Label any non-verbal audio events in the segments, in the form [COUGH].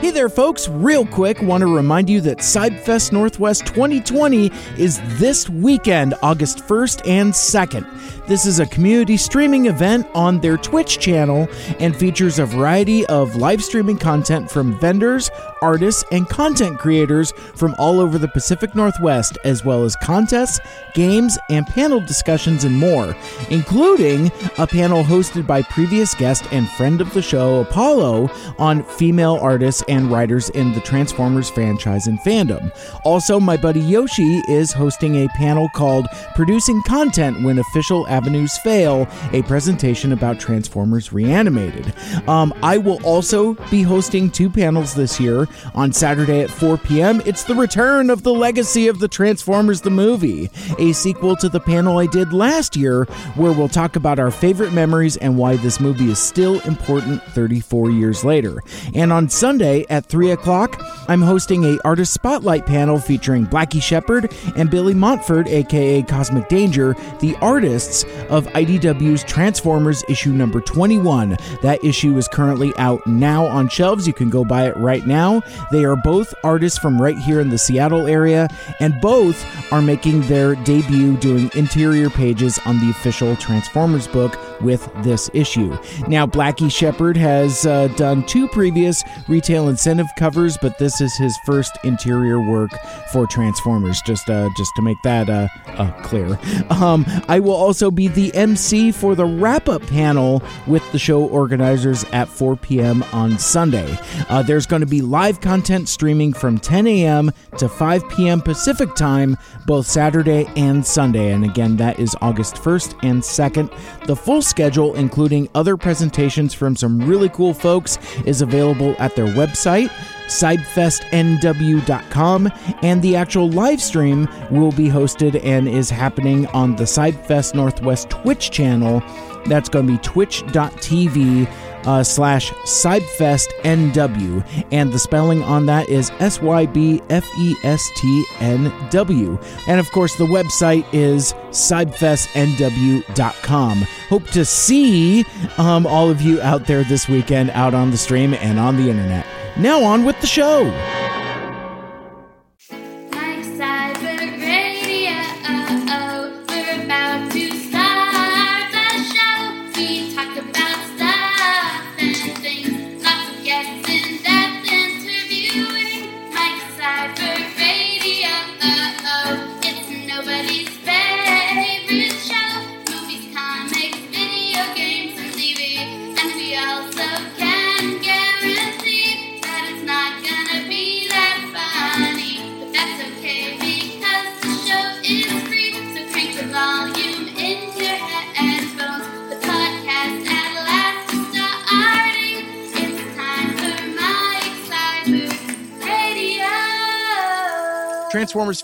Hey there, folks. Real quick, want to remind you that Sybfest Northwest 2020 is this weekend, August 1st and 2nd. This is a community streaming event on their Twitch channel and features a variety of live streaming content from vendors, artists, and content creators from all over the Pacific Northwest, as well as contests, games, and panel discussions and more, including a panel hosted by previous guest and friend of the show, Apollo, on female artists and writers in the Transformers franchise and fandom. Also, my buddy Yoshi is hosting a panel called Producing Content When Official Avenues Fail, a presentation about Transformers Reanimated. Um, I will also be hosting two panels this year. On Saturday at 4 p.m., it's the return of the legacy of the Transformers the movie, a sequel to the panel I did last year, where we'll talk about our favorite memories and why this movie is still important 34 years later. And on Sunday at 3 o'clock, I'm hosting a artist spotlight panel featuring Blackie Shepard and Billy Montford, aka Cosmic Danger, the artists of IDW's Transformers issue number 21. That issue is currently out now on shelves. You can go buy it right now. They are both artists from right here in the Seattle area, and both are making their debut doing interior pages on the official Transformers book with this issue. Now, Blackie Shepard has uh, done two previous retail incentive covers, but this is his first interior work for Transformers. Just, uh, just to make that uh, uh, clear. Um, I will also be the MC for the wrap-up panel with the show organizers at 4 p.m. on Sunday. Uh, there's going to be live content streaming from 10 a.m. to 5 p.m. Pacific time, both Saturday and Sunday. And again, that is August 1st and 2nd. The full schedule, including other presentations from some really cool folks, is available at their website sybfestnw.com, and the actual live stream will be hosted and is happening on the Sybfest Northwest Twitch channel. That's going to be twitch.tv uh, slash SybFestNW. And the spelling on that is S Y B F E S T N W. And of course, the website is SybFestNW.com. Hope to see um, all of you out there this weekend, out on the stream and on the internet. Now, on with the show.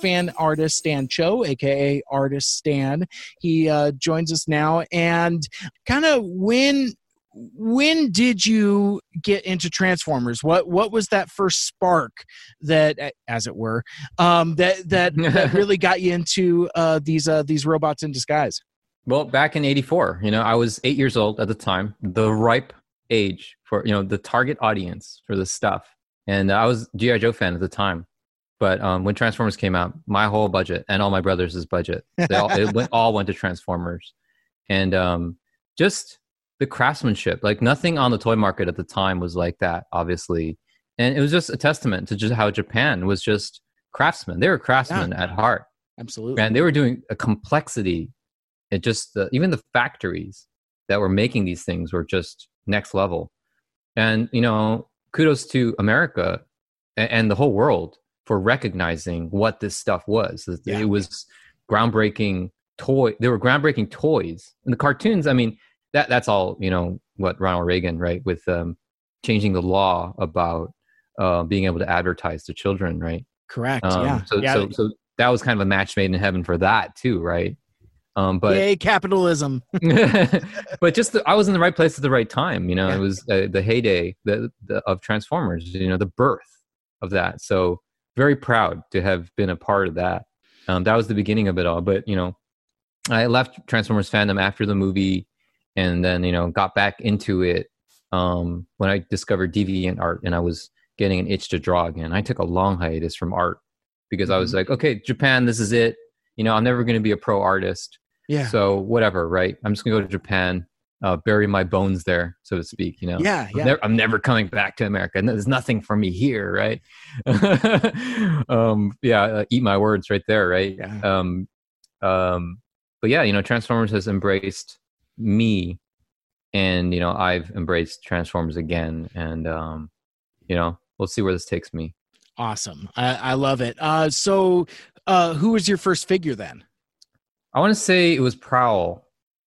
Fan artist Stan Cho, aka Artist Stan. He uh, joins us now, and kind of when when did you get into Transformers? What what was that first spark that, as it were, um, that that, [LAUGHS] that really got you into uh, these uh, these robots in disguise? Well, back in '84, you know, I was eight years old at the time, the ripe age for you know the target audience for this stuff, and I was GI Joe fan at the time. But um, when Transformers came out, my whole budget and all my brothers' budget, they all, it went, all went to Transformers, and um, just the craftsmanship. Like nothing on the toy market at the time was like that, obviously, and it was just a testament to just how Japan was just craftsmen. They were craftsmen Yeah. at heart Absolutely. and they were doing a complexity it just the, even the factories that were making these things were just next level and you know kudos to america and, and the whole world for recognizing what this stuff was it, Yeah. it was groundbreaking toy they were groundbreaking toys and the cartoons i mean that that's all you know what ronald reagan right with um, changing the law about uh, being able to advertise to children right Correct. um, yeah. So, yeah. so, so that was kind of a match made in heaven for that too, right? Um, but Yay, capitalism. [LAUGHS] [LAUGHS] but just the, I was in the right place at the right time. You know, Yeah. it was uh, the heyday the, the, of Transformers. You know, the birth of that. So very proud to have been a part of that. Um, that was the beginning of it all. But you know, I left Transformers fandom after the movie, and then you know got back into it um, when I discovered deviant art, and I was getting an itch to draw again. I took a long hiatus from art because I was Mm-hmm. like, okay, Japan, this is it. You know, I'm never going to be a pro artist. Yeah. So whatever, right? I'm just going to go to Japan, uh, bury my bones there, so to speak. You know. yeah. I'm, Yeah. never, I'm never coming back to America. There's nothing for me here, right? [LAUGHS] um, yeah, uh, eat my words right there, right? Yeah. Um, um, but yeah, you know, Transformers has embraced me, and you know, I've embraced Transformers again, and um, you know, we'll see where this takes me. Awesome. I, I love it. Uh, so, uh, who was your first figure then? I want to say it was Prowl,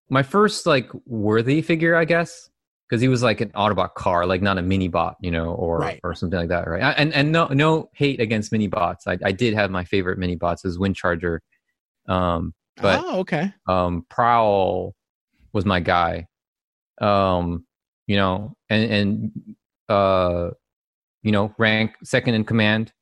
my first like worthy figure, I guess, because he was like an Autobot car, like not a mini bot, you know, or Right. or something like that, right? I- And and no no hate against mini bots. I, I did have my favorite mini bots as Wind Charger, um, but oh, okay. um, Prowl was my guy, um, you know, and and uh, you know, rank second in command.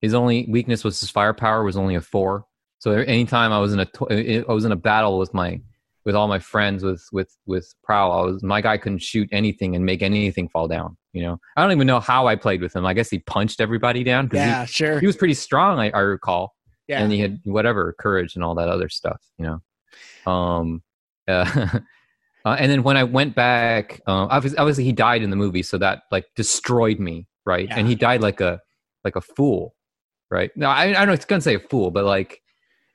His only weakness was his firepower was only a four. So anytime I was in a I was in a battle with my with all my friends with with with Prowl, I was my guy couldn't shoot anything and make anything fall down. You know, I don't even know how I played with him. I guess he punched everybody down. 'cause he- Yeah, sure. he was pretty strong. I, I recall Yeah. and he had whatever courage and all that other stuff you know um uh, [LAUGHS] uh, and then when i went back um obviously, obviously he died in the movie so that like destroyed me right Yeah. and he died like a like a fool right no i, I don't know it's gonna say a fool but like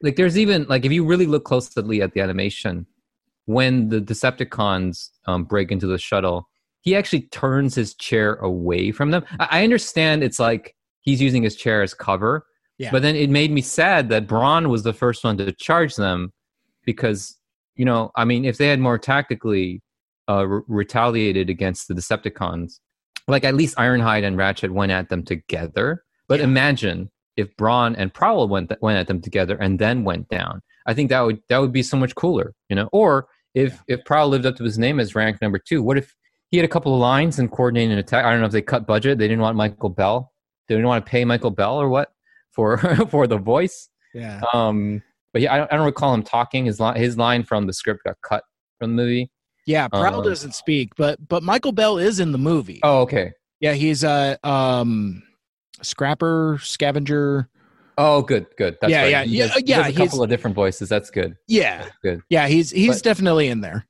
like there's even like if you really look closely at the animation when the decepticons um, break into the shuttle he actually turns his chair away from them i, I understand it's like he's using his chair as cover Yeah. but then it made me sad that Brawn was the first one to charge them because, you know, I mean, if they had more tactically uh, re- retaliated against the Decepticons, like at least Ironhide and Ratchet went at them together. But Yeah. imagine if Brawn and Prowl went went at them together and then went down. I think that would that would be so much cooler, you know. Or if if Prowl lived up to his name as rank number two, what if he had a couple of lines and coordinated an attack? I don't know if they cut budget. They didn't want Michael Bell. They didn't want to pay Michael Bell or what for [LAUGHS] for the voice. yeah. Um, but yeah, I don't, I don't recall him talking. His line his line from the script got cut from the movie. Yeah. Prowl uh, doesn't speak, but but Michael Bell is in the movie. Oh, okay. Yeah, he's a um scrapper, scavenger. Oh, good, good. That's Yeah, right. yeah, He yeah, he yeah, does a couple of different voices. That's good. Yeah. That's good. Yeah, he's he's But- definitely in there.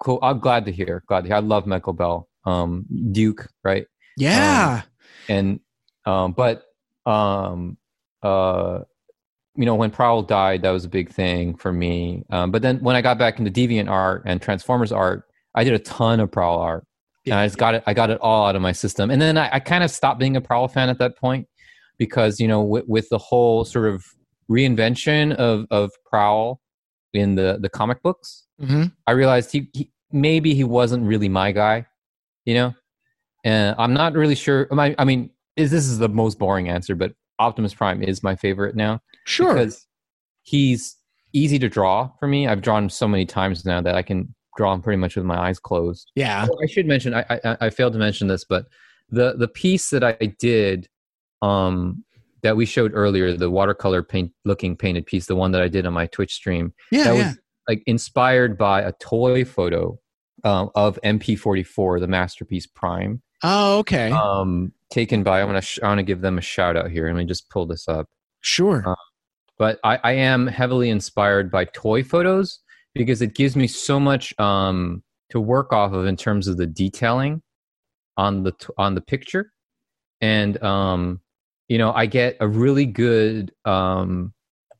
Cool. I'm glad to hear. Glad to hear. I love Michael Bell. Um, Duke, right? Yeah. and um but um uh you know when prowl died that was a big thing for me um but then when i got back into deviant art and transformers art i did a ton of prowl art and i just got it i got it all out of my system and then i, I kind of stopped being a prowl fan at that point because you know with, with the whole sort of reinvention of of prowl in the the comic books hmm I realized he, he maybe he wasn't really my guy, you know. And I'm not really sure. I, I mean, is this is the most boring answer, but Optimus Prime is my favorite now Sure. because he's easy to draw for me. I've drawn him so many times now that I can draw him pretty much with my eyes closed. yeah. Oh, I should mention. I, I I failed to mention this, but the the piece that I did, um, that we showed earlier, the watercolor paint looking painted piece, the one that I did on my Twitch stream Yeah. that yeah. was like inspired by a toy photo um, of MP44, the masterpiece Prime, Oh, okay. um, taken by. I'm gonna sh- I want to give them a shout out here. Let me just pull this up. sure. uh, But I, I am heavily inspired by toy photos because it gives me so much um, to work off of in terms of the detailing on the t- on the picture, and um, you know I get a really good um,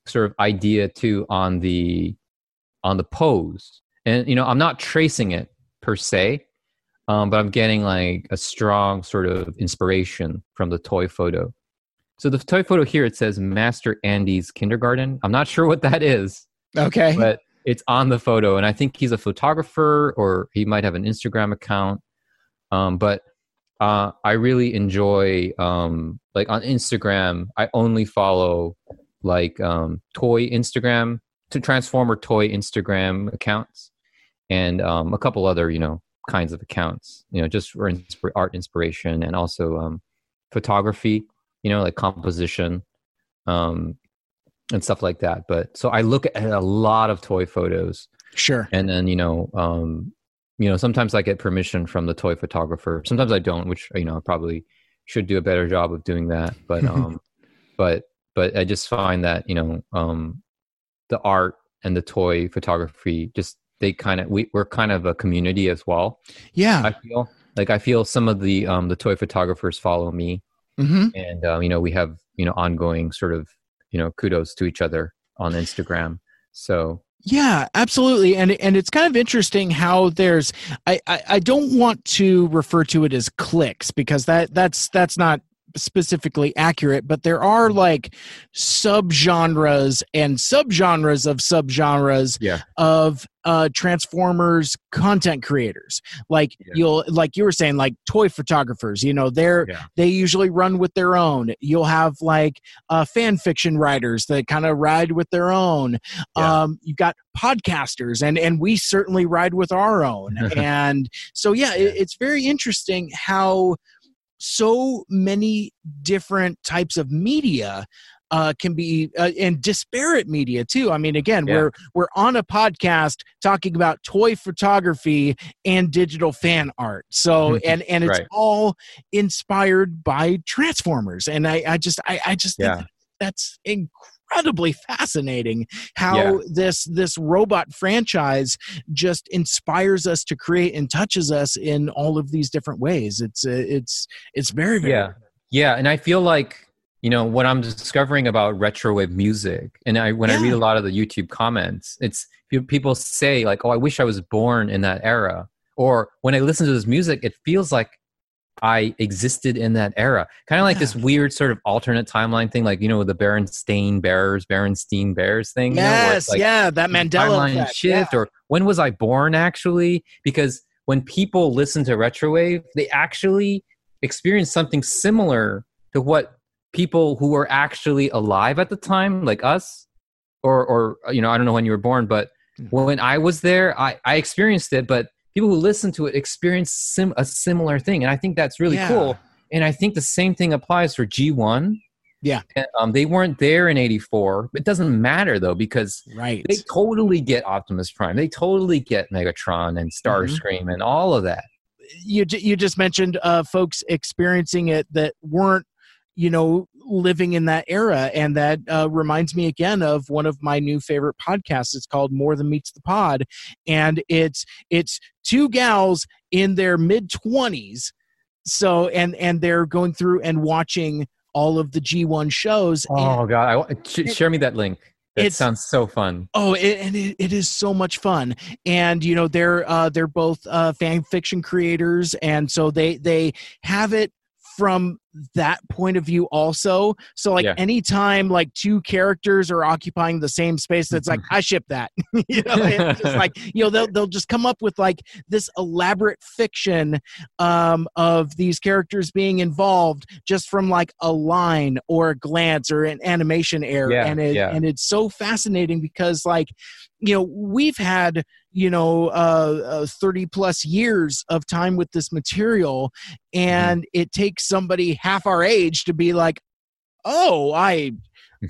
sort of idea too on the on the pose, and you know I'm not tracing it per se, um, but I'm getting like a strong sort of inspiration from the toy photo. So the toy photo here it says Master Andy's Kindergarten. I'm not sure what that is, okay. but it's on the photo, and I think he's a photographer or he might have an Instagram account. Um, but uh, I really enjoy um, like on Instagram. I only follow like um, toy Instagram to Transformer toy Instagram accounts, and um, a couple other you know kinds of accounts. You know, just for insp- art inspiration and also um, photography. You know, like composition. Um, and stuff like that. But so I look at a lot of toy photos, sure. and then you know, um, you know, sometimes I get permission from the toy photographer. Sometimes I don't, which you know, I probably should do a better job of doing that. But [LAUGHS] um, but but I just find that you know um, the art and the toy photography just they kind of we, we're kind of a community as well. Yeah. I feel like I feel some of the um, the toy photographers follow me, hmm and um, you know we have you know ongoing sort of you know kudos to each other on Instagram. So Yeah, absolutely, and and it's kind of interesting how there's I, I I don't want to refer to it as clicks because that that's that's not specifically accurate, but there are like subgenres and subgenres of subgenres yeah, of uh transformers content creators. Like Yeah. you'll like you were saying like toy photographers you know they're Yeah. they usually run with their own. You'll have like uh fan fiction writers that kind of ride with their own. Um you've got podcasters and and we certainly ride with our own. [LAUGHS] And so yeah, It, it's very interesting how so many different types of media uh, can be uh, and disparate media too. I mean, again, Yeah. we're we're on a podcast talking about toy photography and digital fan art. So and and it's Right. all inspired by Transformers, and I I just I I just think Yeah. that that's incredibly fascinating how Yeah. this this robot franchise just inspires us to create and touches us in all of these different ways. It's uh, it's it's very very yeah, yeah, and I feel like you know what I'm discovering about retro wave music, and I when I read a lot of the YouTube comments, it's people say like, "Oh, I wish I was born in that era," or when I listen to this music, it feels like I existed in that era. Kind of like this weird sort of alternate timeline thing, like you know the Berenstain Bears, Berenstein Bears thing. you know, Yes, like, yeah, that Mandela timeline effect. shift yeah. or when was i born actually because when people listen to retrowave they actually experience something similar to what people who were actually alive at the time like us or or you know i don't know when you were born but Mm. when i was there i i experienced it but people who listen to it experience sim- a similar thing and i think that's really Yeah. cool and i think the same thing applies for g1 Yeah. And, um, they weren't there in 84 it doesn't matter though because Right. they totally get Optimus Prime. They totally get Megatron and Starscream and all of that. you you just mentioned uh, folks experiencing it that weren't you know living in that era and that uh, reminds me again of one of my new favorite podcasts it's called more than meets the pod and it's it's two gals in their mid 20s so and and they're going through and watching all of the g1 shows and, Oh god, I, sh- share me that link. It sounds so fun. Oh, it, and it, it is so much fun, and you know they're uh, they're both uh, fan fiction creators, and so they they have it from that point of view also. So like Yeah. anytime like two characters are occupying the same space, that's like I ship that. [LAUGHS] you know, it's just like [LAUGHS] you know they'll they'll just come up with like this elaborate fiction um, of these characters being involved just from like a line or a glance or an animation error, Yeah, and it yeah. and it's so fascinating because like you know we've had you know uh, uh 30 plus years of time with this material and it takes somebody half our age to be like oh i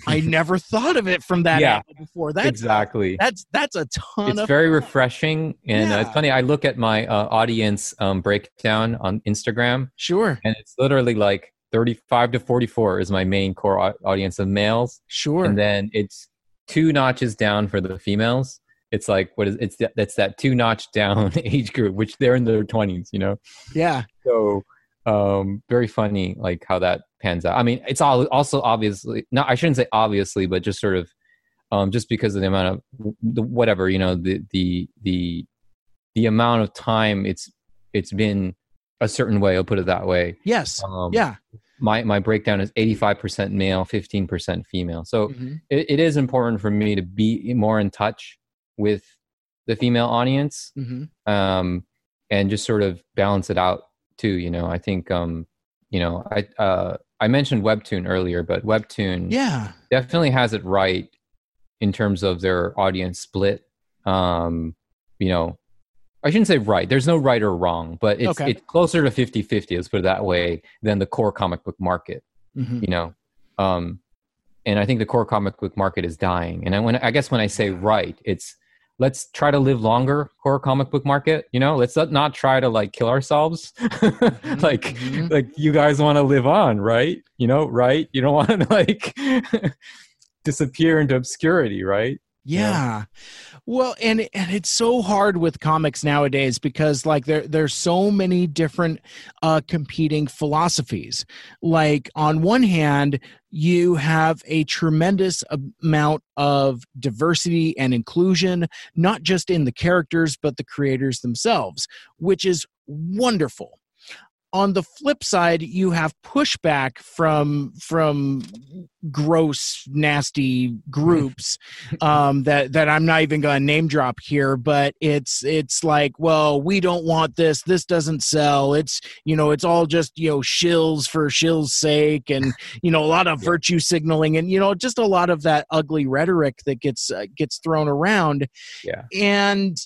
i [LAUGHS] never thought of it from that Yeah, angle before that's exactly. that's that's a ton It's very refreshing, and uh, it's funny. I look at my uh, audience um, breakdown on Instagram, sure and it's literally like 35 to 44 is my main core audience of males, sure and then it's two notches down for the females. It's like what is it's that, that's that two notch down [LAUGHS] age group, which they're in their 20s, you know. yeah. So um very funny like how that pans out. I mean it's all also obviously no i shouldn't say obviously but just sort of um just because of the amount of the whatever you know the the the the amount of time it's it's been a certain way i'll put it that way. Yes. Um yeah. my my breakdown is 85% male 15% female. So Mhm. it, it is important for me to be more in touch with the female audience Mhm. um, and just sort of balance it out too. You know, I think um, you know I uh, I mentioned Webtoon earlier, but Webtoon yeah definitely has it right in terms of their audience split. Um, you know, I shouldn't say right. There's no right or wrong, but it's Okay. it's closer to 50-50, let's put it that way, than the core comic book market Mhm. you know um and i think the core comic book market is dying and I, when i guess when i say right it's let's try to live longer horror comic book market you know? Let's not, try to like kill ourselves. [LAUGHS] Like mhm. like you guys want to live on right? You know right? You don't [LAUGHS] want to like disappear into obscurity right? Yeah. Well, and and it's so hard with comics nowadays because like there there's so many different uh competing philosophies. Like on one hand, you have a tremendous amount of diversity and inclusion not just in the characters but the creators themselves, which is wonderful. On the flip side, you have pushback from from gross, nasty groups [LAUGHS] um, that that I'm not even going to name drop here, but it's it's like, well, we don't want this. This doesn't sell. It's you know, it's all just you know shills for shills' sake, and you know, a lot of [LAUGHS] virtue signaling, and you know, just a lot of that ugly rhetoric that gets uh, gets thrown around, yeah and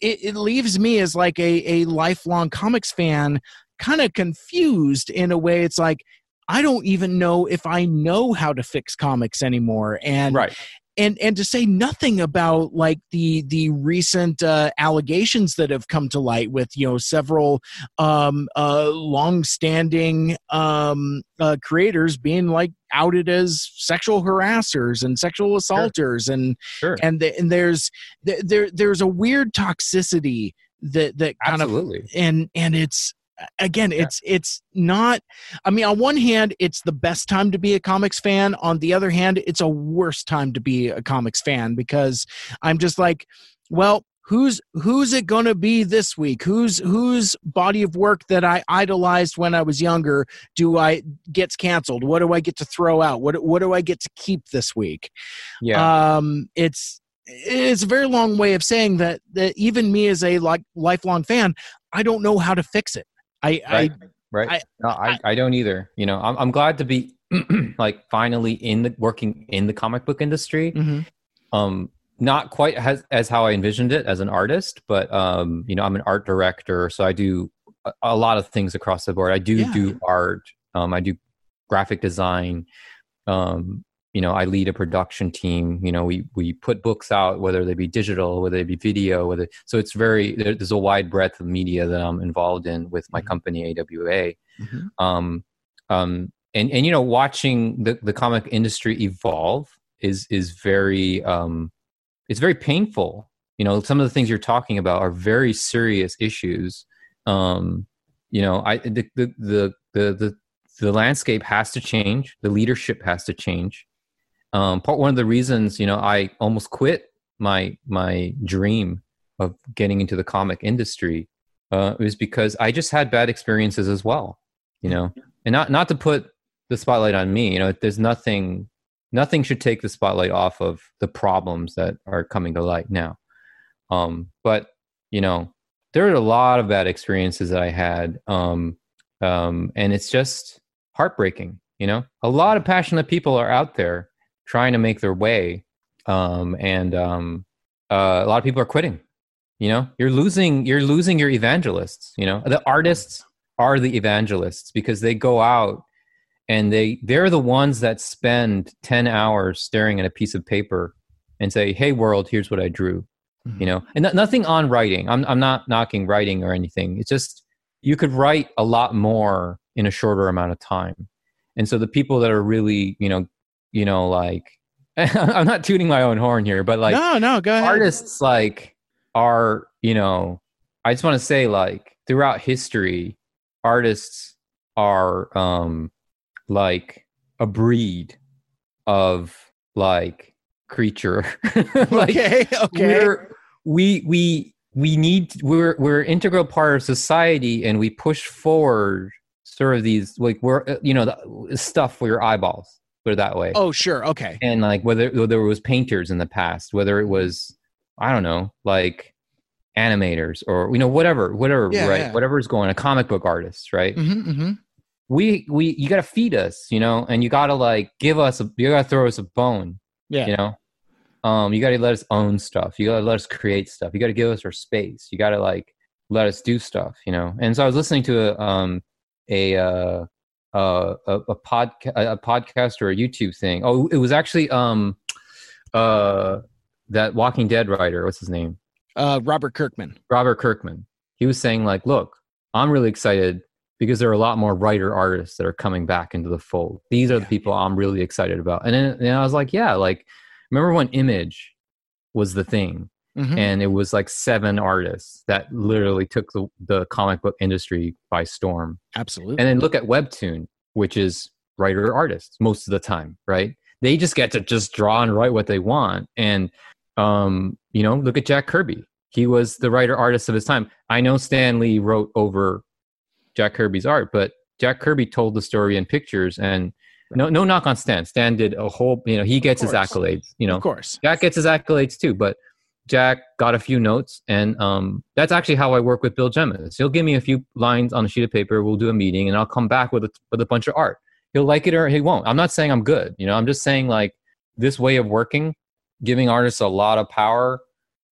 it, it leaves me as like a a lifelong comics fan, kind of confused in a way. It's like. I don't even know if I know how to fix comics anymore, and right and and to say nothing about like the the recent uh, allegations that have come to light with you know several um uh long-standing um uh, creators being like outed as sexual harassers and sexual assaulters and sure and the, and there's there there's a weird toxicity that that kind of and and it's again it's it's not i mean on one hand it's the best time to be a comics fan. On the other hand it's a worse time to be a comics fan because i'm just like well who's who's it going to be this week? Who's whose body of work that i idolized when i was younger do i gets canceled? What do i get to throw out? What what do i get to keep this week? Yeah. Um it's it's a very long way of saying that that even me as a like lifelong fan i don't know how to fix it i right i right. I- no, I, I don't either. You know i'm, I'm glad to be [CLEARS THROAT] like finally in the working in the comic book industry. Mhm. um not quite as, as how i envisioned it as an artist but um you know i'm an art director so i do a, a lot of things across the board. I do Yeah. do art. Um i do graphic design. Um you know i lead a production team you know we we put books out whether they be digital whether they be video whether so it's very there's a wide breadth of media that i'm involved in with my Mhm. company awa Mhm. um um and and you know watching the the comic industry evolve is is very um it's very painful. You know some of the things you're talking about are very serious issues. Um you know i the the the, the the landscape has to change. The leadership has to change um part one of the reasons you know i almost quit my my dream of getting into the comic industry uh was because i just had bad experiences as well you know? And not not to put the spotlight on me you know there's nothing nothing should take the spotlight off of the problems that are coming to light now. Um but you know there are a lot of bad experiences that i had um um and it's just heartbreaking you know? A lot of passionate people are out there trying to make their way um and um uh, a lot of people are quitting you know? You're losing you're losing your evangelists you know? The artists are the evangelists because they go out and they they're the ones that spend 10 hours staring at a piece of paper and say hey world here's what i drew Mhm. you know? And no- nothing on writing. I'm, I'm not knocking writing or anything. It's just you could write a lot more in a shorter amount of time. And so the people that are really you know you know like [LAUGHS] i'm not tuning my own horn here but like no no go ahead. artists like are you know i just want to say like throughout history artists are um like a breed of like creature. [LAUGHS] Like okay okay. we're we we we need we're we're an integral part of society and we push forward sort of these like we're uh, you know the stuff for your eyeballs put it that way. Oh sure. Okay. And like whether whether it was painters in the past whether it was i don't know like animators or you know whatever whatever Yeah, right yeah. whatever is going on comic book artists right? Hmm hmm we we you got to feed us you know and you got to like give us a, you got to throw us a bone yeah. you know? Um you got to let us own stuff. You got to let us create stuff. You got to give us our space. You got to like let us do stuff you know? And so i was listening to a um a uh uh, a, a podcast a podcast or a youtube thing oh it was actually um uh that Walking Dead writer, what's his name? Uh, Robert Kirkman. Robert Kirkman. He was saying like, look, I'm really excited because there are a lot more writer artists that are coming back into the fold. These are the people I'm really excited about. And then and I was like, yeah, like remember when Image was the thing Mhm. and it was like seven artists that literally took the, the comic book industry by storm. Absolutely. And then look at Webtoon, which is writer artists most of the time, right? They just get to just draw and write what they want. And um, you know, look at Jack Kirby. He was the writer artist of his time. I know Stan Lee wrote over Jack Kirby's art, but Jack Kirby told the story in pictures and no no knock on Stan. Stan did a whole you know, he gets his accolades, you know. of course. Jack gets his accolades too, but Jack got a few notes, and um, that's actually how I work with Bill Jemas. He'll give me a few lines on a sheet of paper. We'll do a meeting, and I'll come back with a, with a bunch of art. He'll like it or he won't. I'm not saying I'm good. You know, I'm just saying like this way of working, giving artists a lot of power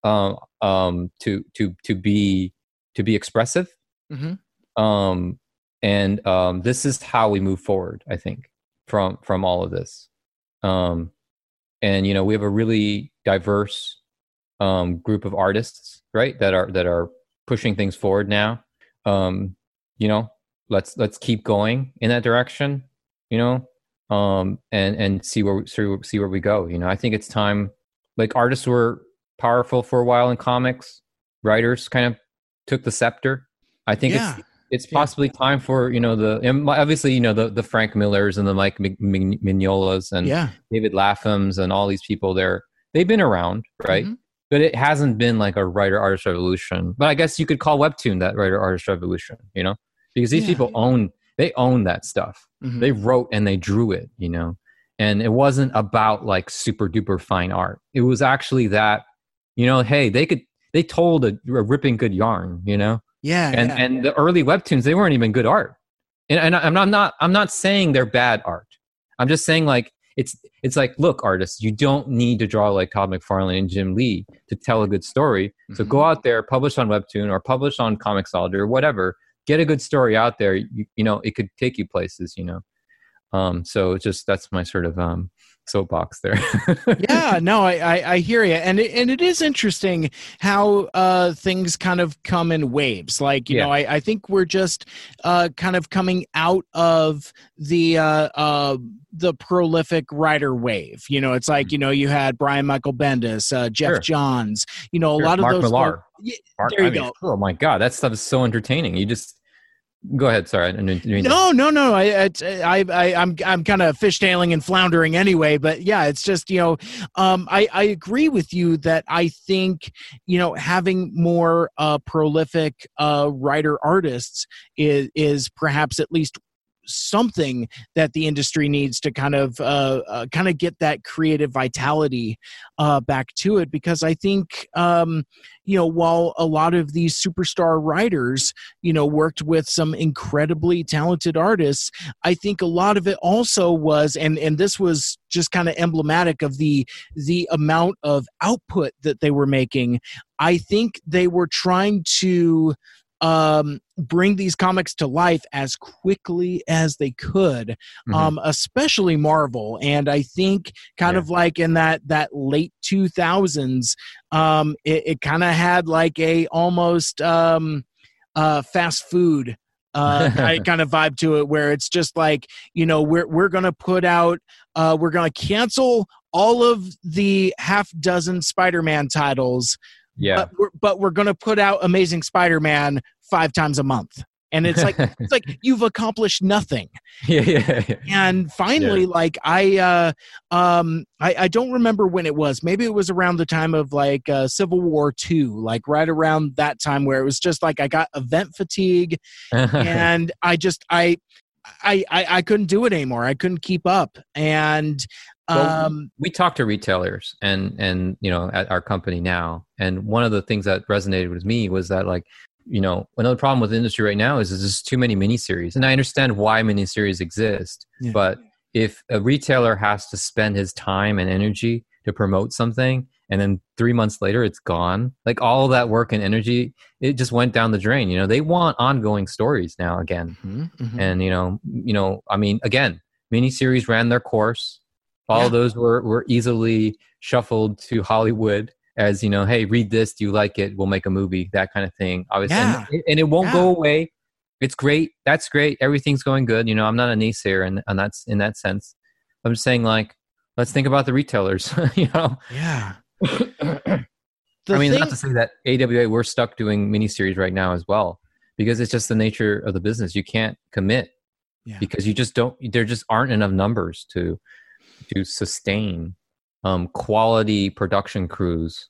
um, um, to to to be to be expressive. Mhm. Um, and um, this is how we move forward. I think from from all of this. Um, and you know we have a really diverse um, group of artists right that are that are pushing things forward now um, you know let's let's keep going in that direction you know um, and and see where see, see where we go you know i think it's time like artists were powerful for a while in comics writers kind of took the scepter i think yeah. it's it's Yeah. possibly time for you know the obviously you know the the frank millers and the mike Mig- Mig- mignolas and yeah. David Laphams and all these people there, they've been around, right? Mhm. But it hasn't been like a writer artist revolution. But I guess you could call Webtoon that writer artist revolution, you know? Because these Yeah. people own they own that stuff. Mhm. They wrote and they drew it, you know. And it wasn't about like super duper fine art. It was actually that, you know, hey, they could they told a, a ripping good yarn, you know? yeah. and yeah. and the early webtoons they weren't even good art and, and I'm, not, I'm not i'm not saying they're bad art i'm just saying like it's it's like look artists you don't need to draw like todd mcfarlane and jim lee to tell a good story. So Mhm. go out there publish on webtoon or publish on comixology or whatever. Get a good story out there. You, you know it could take you places you know? Um so it's just that's my sort of um soapbox there yeah, no, I, I, I hear you, and it, and it is interesting how uh, things kind of come in waves. Like you Yeah. know, I, I think we're just uh, kind of coming out of the uh, uh, the prolific writer wave. You know, it's like you know you had Brian Michael Bendis, uh, Jeff. Sure. Johns. You know, a Sure, lot of Mark those. Millar. Yeah, Mark- There you I mean, go. oh my god that stuff is so entertaining you just go ahead sorry I mean No, no, no. I, I, I, I'm, I'm kind of fishtailing and floundering anyway. But yeah, it's just you know, um, I, I agree with you that I think you know having more uh, prolific uh, writer artists is is perhaps at least something that the industry needs to kind of uh, uh, kind of get that creative vitality uh, back to it because I think um, you know while a lot of these superstar writers you know worked with some incredibly talented artists i think a lot of it also was and and this was just kind of emblematic of the the amount of output that they were making i think they were trying to um, bring these comics to life as quickly as they could Mhm. um, especially marvel and i think kind Yeah. of like in that that late 2000s um, it, it kind of had like a almost um, uh, fast food uh, [LAUGHS] ki- kind of vibe to it, where it's just like you know we're we're gonna put out uh, we're gonna cancel all of the half dozen Spider-Man titles, yeah. But we're, but we're gonna put out Amazing Spider-Man five times a month, and it's like it's like [LAUGHS] you've accomplished nothing. Yeah, yeah, yeah. and finally like i uh um I, I don't remember when it was. Maybe it was around the time of like uh, civil war 2 like right around that time where it was just like i got event fatigue [LAUGHS] and i just I, I i i couldn't do it anymore. I couldn't keep up. And Well, um we talk to retailers and and you know at our company now. And one of the things that resonated with me was that like you know another problem with the industry right now is there's too many miniseries. And i understand why miniseries exist Yeah. but if a retailer has to spend his time and energy to promote something and then three months later it's gone like all that work and energy it just went down the drain you know? They want ongoing stories now again. Mhm, mhm. and you know you know i mean again miniseries ran their course All Yeah. those were were easily shuffled to Hollywood as you know, hey, read this. Do you like it? We'll make a movie. That kind of thing. Obviously, Yeah. and, and it won't Yeah. go away. It's great. That's great. Everything's going good. You know, I'm not a naysayer, and and that's in that sense. I'm just saying, like, let's think about the retailers. [LAUGHS] you know, Yeah. [CLEARS THROAT] I mean, thing- not to say that AWA we're stuck doing miniseries right now as well, because it's just the nature of the business. You can't commit Yeah. because you just don't. There just aren't enough numbers to to sustain um, quality production crews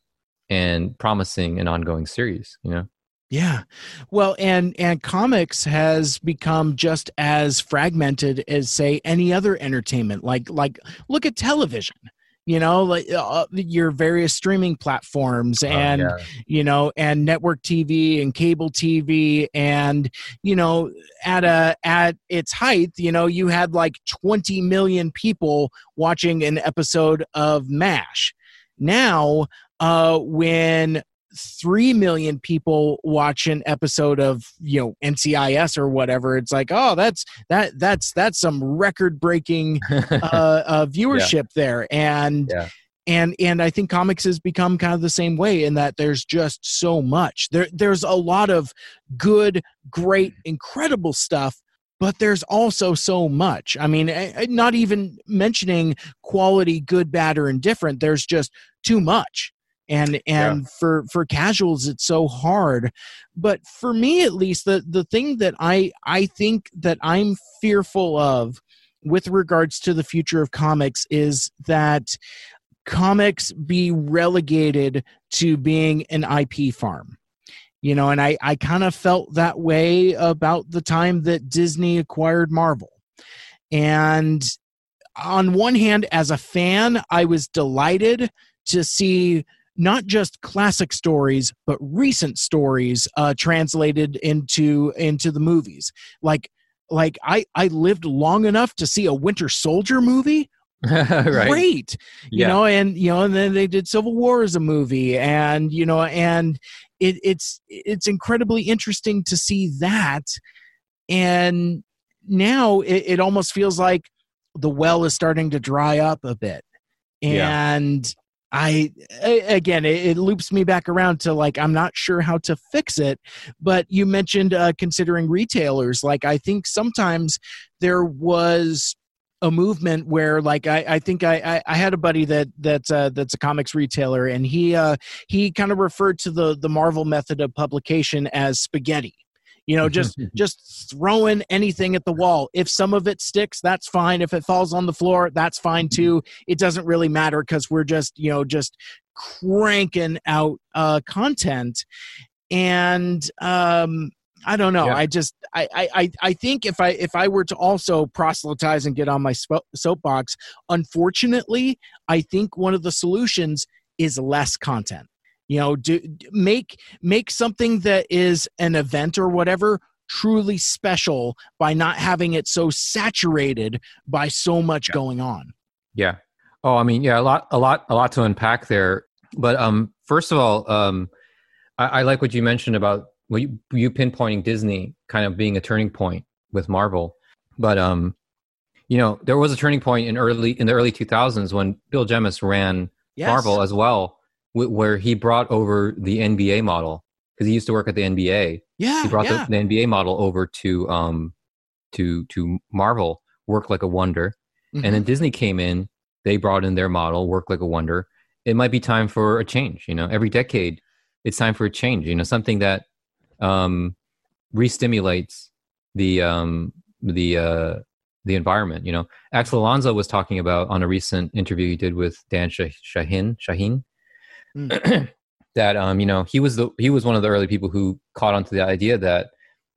and promising an ongoing series. You know, Yeah. Well, and and comics has become just as fragmented as say any other entertainment. Like like look at television. You know, like uh, your various streaming platforms and Oh, you know and network TV and cable TV and you know at a at its height, you know, you had like 20 million people watching an episode of MASH. Now, uh when three million people watch an episode of you know NCIS or whatever. It's like, oh, that's that that's that's some record breaking [LAUGHS] uh, uh, viewership there, and Yeah. and and I think comics has become kind of the same way in that there's just so much. There there's a lot of good, great, incredible stuff. But there's also so much. I mean, eh, eh, not even mentioning quality, good, bad, or indifferent. There's just too much and and for for casuals it's so hard. But for me at least the the thing that i i think that i'm fearful of with regards to the future of comics is that comics be relegated to being an ip farm. You know and i i kind of felt that way about the time that disney acquired marvel. And on one hand as a fan i was delighted to see not just classic stories but recent stories uh, translated into into the movies. Like like i i lived long enough to see a winter soldier movie? [LAUGHS] Right? great. You Yeah. know and you know and then they did civil war as a movie and you know and it, it's it's incredibly interesting to see that. And now it, it almost feels like the well is starting to dry up a bit. And i again it, it loops me back around to like i'm not sure how to fix it but you mentioned uh, considering retailers like i think sometimes there was a movement where like I, I think I, I, had a buddy that that's uh, that's a comics retailer and he uh, he kind of referred to the the Marvel method of publication as spaghetti. You know, just [LAUGHS] just throwing anything at the wall. If some of it sticks, that's fine. If it falls on the floor, that's fine too. It doesn't really matter because we're just you know just cranking out uh, content. And um, I don't know. Yeah. I just I, I I I think if I if I were to also proselytize and get on my soapbox, unfortunately, I think one of the solutions is less content. You know, do make make something that is an event or whatever truly special by not having it so saturated by so much going on. Yeah. Oh, I mean, yeah, a lot, a lot, a lot to unpack there. But um, first of all, um, I, I like what you mentioned about what you, you pinpointing Disney kind of being a turning point with Marvel. But um, you know, there was a turning point in early in the early 2000s when Bill Jemas ran Yes. Marvel as well, where he brought over the NBA model because he used to work at the NBA. Yeah. he brought yeah. the, the NBA model over to um to to Marvel, worked like a wonder, Mhm. and then Disney came in. They brought in their model, worked like a wonder. It might be time for a change. You know, every decade, it's time for a change. You know, something that um, re-stimulates the um, the uh, the environment. You know, Axel Alonso was talking about on a recent interview he did with Dan Shah- Shahin Shaheen [CLEARS THROAT] that um, you know he was the he was one of the early people who caught onto the idea that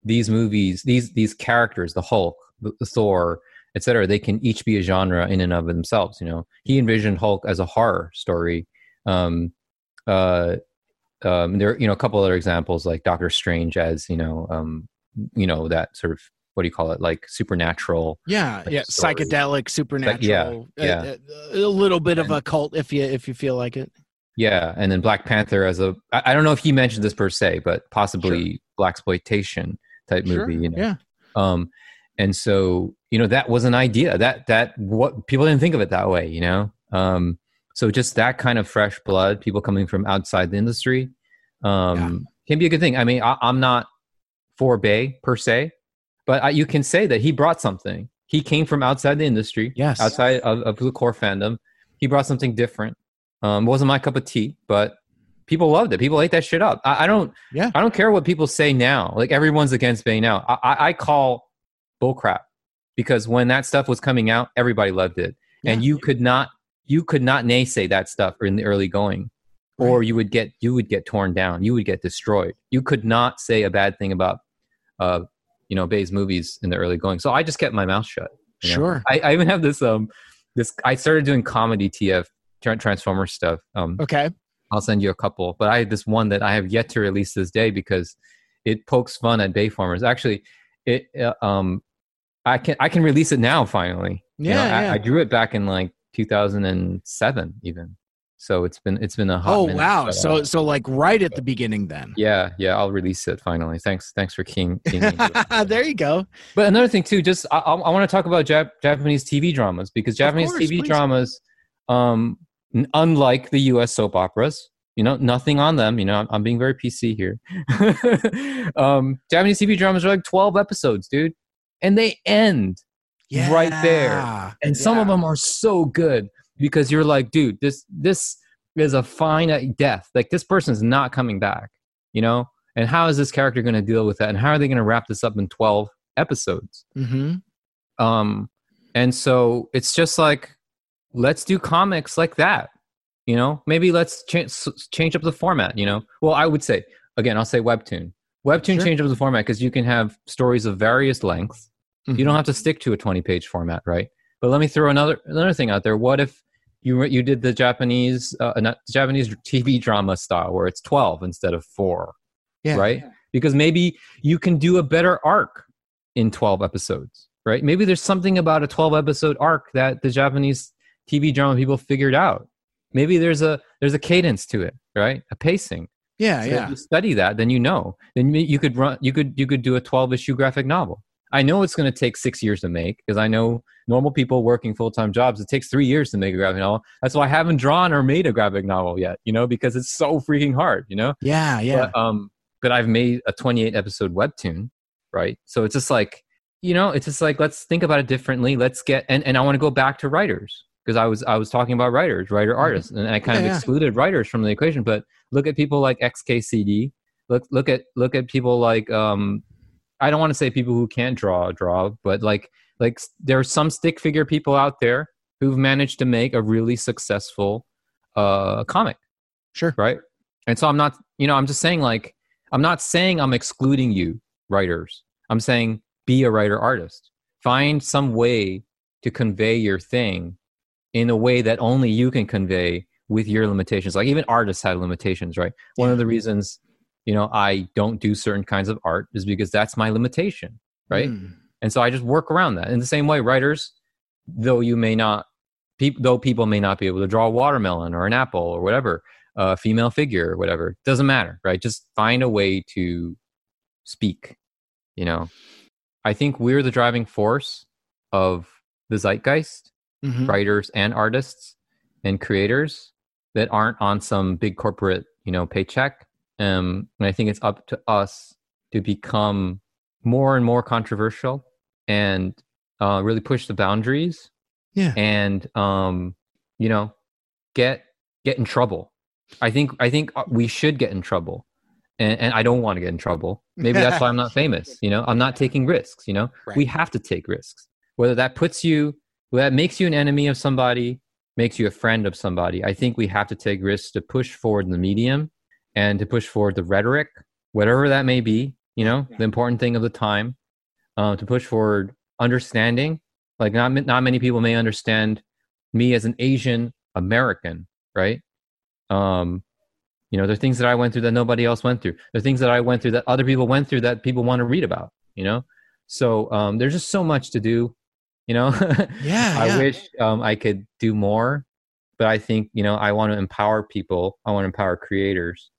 these movies, these these characters, the Hulk, the, the Thor, etc., they can each be a genre in and of themselves. You know, he envisioned Hulk as a horror story. Um, uh, um, there, are, you know, a couple other examples like Doctor Strange as you know, um, you know that sort of what do you call it, like supernatural. Yeah, like yeah, story. psychedelic, supernatural, yeah. uh, uh, a little bit of a cult if you if you feel like it. Yeah, and then Black Panther as a I don't know if he mentioned this per se, but possibly black exploitation type movie. Sure, You know, Yeah, um, and so you know that was an idea. That that what people didn't think of it that way you know? Um so just that kind of fresh blood people coming from outside the industry um Yeah. can be a good thing. I mean I, i'm not for bay per se but I, you can say that he brought something. He came from outside the industry Yes. outside of, of the core fandom. He brought something different um wasn't my cup of tea but people loved it. People ate that shit up. I, I don't Yeah. i don't care what people say now. Like everyone's against bay now. I, I, I call bullcrap because when that stuff was coming out everybody loved it. And you could not you could not naysay that stuff in the early going. Or you would get you would get torn down. You would get destroyed. You could not say a bad thing about uh you know bay's movies in the early going. So i just kept my mouth shut you know? Sure. I, I even have this um this i started doing comedy tf transformer stuff um Okay. I'll send you a couple. But I have this one that I have yet to release this day because it pokes fun at Bayformers. Actually, it uh, um I can I can release it now finally. You know, Yeah, I. I drew it back in like 2007 even. So it's been it's been a hot Oh minute, wow. but, So uh, so like right at the beginning then. yeah, yeah, I'll release it finally. Thanks thanks for King. keying me into it. there you go. But another thing too, just I, I want to talk about Jap- Japanese TV dramas because Japanese course, TV please. dramas, um, unlike the U.S. soap operas, you know, nothing on them. You know, I'm, I'm being very PC here. [LAUGHS] um, Japanese TV dramas are like 12 episodes, dude, and they end, Right there. Yeah. and some of them are so good because you're like, dude, this this is a finite death. Like this person's not coming back, you know. And how is this character going to deal with that? And how are they going to wrap this up in 12 episodes? Mhm. um and so it's just like let's do comics like that you know? Maybe let's change change up the format you know? Well i would say again i'll say webtoon. Webtoon Sure. change up the format because you can have stories of various lengths. You don't have to stick to a 20 page format right? But let me throw another another thing out there. What if you you did the japanese uh, not japanese [LAUGHS] tv drama style where it's 12 instead of 4 Yeah. right? Because maybe you can do a better arc in 12 episodes right? Maybe there's something about a 12 episode arc that the japanese tv drama people figured out maybe there's a there's a cadence to it right a pacing Yeah, so yeah. if you study that then you know then you could run you could you could do a 12 issue graphic novel i know it's going to take six years to make because i know normal people working full-time jobs it takes three years to make a graphic novel that's why i haven't drawn or made a graphic novel yet you know because it's so freaking hard you know Yeah, yeah. but, um, but I've made a 28 episode webtoon, right? So it's just like, you know, it's just like let's think about it differently. Let's get and, and I want to go back to writers because I was I was talking about writers, writer artists, and I kind Mm-hmm. Yeah, of yeah. excluded writers from the equation. But look at people like XKCD. Look look at look at people like um, I don't want to say people who can't draw draw, but like like there are some stick figure people out there who've managed to make a really successful uh comic Sure. right and so i'm not you know i'm just saying like i'm not saying i'm excluding you writers i'm saying be a writer artist find some way to convey your thing in a way that only you can convey with your limitations like even artists have limitations right one of the reasons you know i don't do certain kinds of art is because that's my limitation right Mm. and so I just work around that. In the same way, writers, though you may not, peop, though people may not be able to draw a watermelon or an apple or whatever, a female figure or whatever, doesn't matter, right? Just find a way to speak. You know, I think we're the driving force of the zeitgeist, Mhm. writers and artists and creators that aren't on some big corporate, you know, paycheck. Um, and I think it's up to us to become more and more controversial and uh, really push the boundaries Yeah. and um, you know get get in trouble. I think I think uh, we should get in trouble, and, and I don't want to get in trouble. Maybe that's why I'm not [LAUGHS] famous. You know, I'm not taking risks. You know, we have to take risks. Whether that puts you, that makes you an enemy of somebody, makes you a friend of somebody. I think we have to take risks to push forward the medium and to push forward the rhetoric, whatever that may be. You know, the important thing of the time, uh, to push forward understanding. Like not not many people may understand me as an Asian American, right? Um, you know, there are things that I went through that nobody else went through. There are things that I went through that other people went through that people want to read about. You know, so um, there's just so much to do. You know, [LAUGHS] Yeah, I yeah. wish um, I could do more, but I think you know I want to empower people. I want to empower creators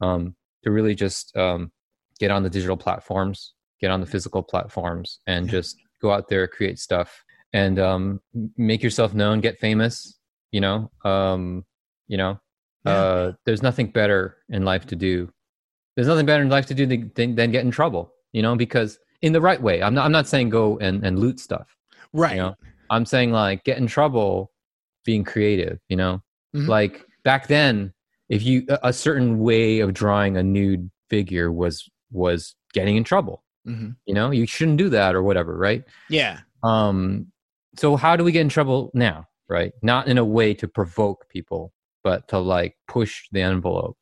um, to really just um, get on the digital platforms, get on the physical platforms, and Yeah. just go out there, create stuff, and um, make yourself known, get famous. You know, um, you know, Yeah. uh, there's nothing better in life to do. There's nothing better in life to do than, than, than get in trouble. You know, because in the right way. I'm not. I'm not saying go and, and loot stuff. Right You know, I'm saying like get in trouble, being creative. You know, Mhm. like back then, if you a- certain way of drawing a nude figure was was getting in trouble. Mhm. You know, you shouldn't do that or whatever, right? yeah Um, so how do we get in trouble now? Right? Not in a way to provoke people, but to like push the envelope,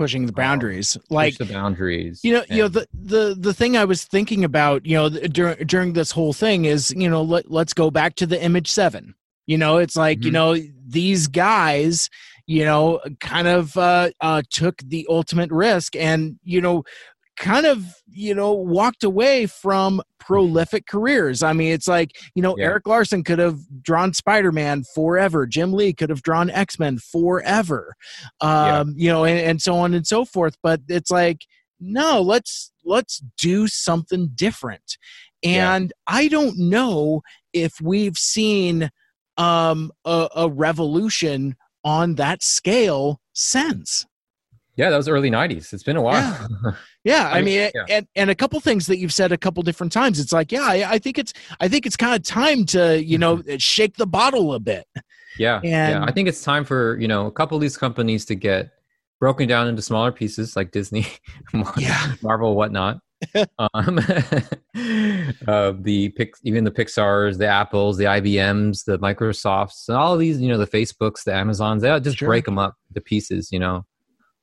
pushing the boundaries push like the boundaries. you know you know the, the the thing i was thinking about you know during during this whole thing is you know let, let's go back to the image 7 you know it's like you Mhm. know these guys you know kind of uh uh took the ultimate risk and you know kind of you know walked away from prolific careers i mean it's like you know Yeah. erik larsen could have drawn spider-man forever jim lee could have drawn x-men forever Yeah. um you know and, and so on and so forth but it's like no let's let's do something different Yeah. and i don't know if we've seen um a, a revolution on that scale since yeah, that was early '90s. It's been a while. yeah [LAUGHS] i, I mean, mean, yeah. and and a couple things that you've said a couple different times it's like yeah i, I think it's i think it's kind of time to you know [LAUGHS] shake the bottle a bit yeah, yeah. I think it's time for you know a couple of these companies to get broken down into smaller pieces, like Disney, [LAUGHS] Yeah. Marvel, whatnot. um, uh, the Pix, even the Pixar's, the Apples, the IBMs, the Microsofts, and all of these, you know, the Facebooks, the Amazons, they just Sure. break them up to pieces. You know,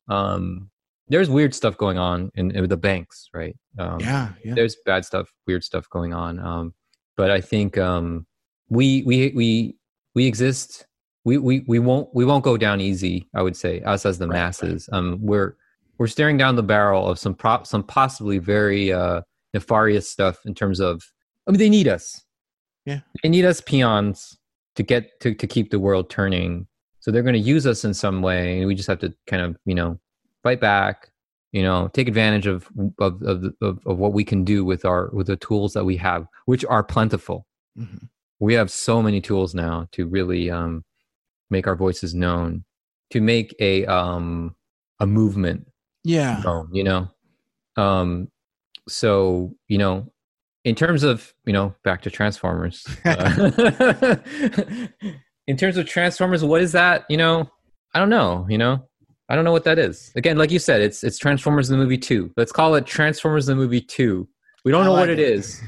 um, there's weird stuff going on in, in the banks, right? Um, yeah yeah there's bad stuff, weird stuff going on. Um, but I think um, we we we we exist. We, we we won't we won't go down easy. I would say us as the Right, right. masses. Um, we're we're staring down the barrel of some prop some possibly very uh, nefarious stuff in terms of. I mean, they need us. Yeah. they need us peons to get to to keep the world turning. So they're going to use us in some way, and we just have to kind of you know fight back you know take advantage of of of, of, of what we can do with our with the tools that we have which are plentiful. Mhm. we have so many tools now to really um make our voices known to make a um a movement yeah. known you know? Um so you know in terms of you know back to transformers uh, [LAUGHS] [LAUGHS] in terms of transformers what is that you know i don't know you know i don't know what that is again like you said it's it's transformers the movie 2 let's call it transformers the movie 2 we don't I know like what it it. is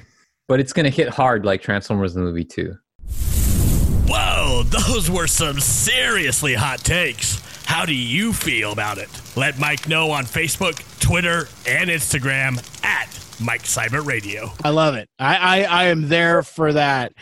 but it's gonna hit hard like transformers the movie 2 Whoa, those were some seriously hot takes. How do you feel about it? Let Mike know on Facebook, Twitter, and Instagram at Mike Cybert Radio. I love it. I, I I am there for that.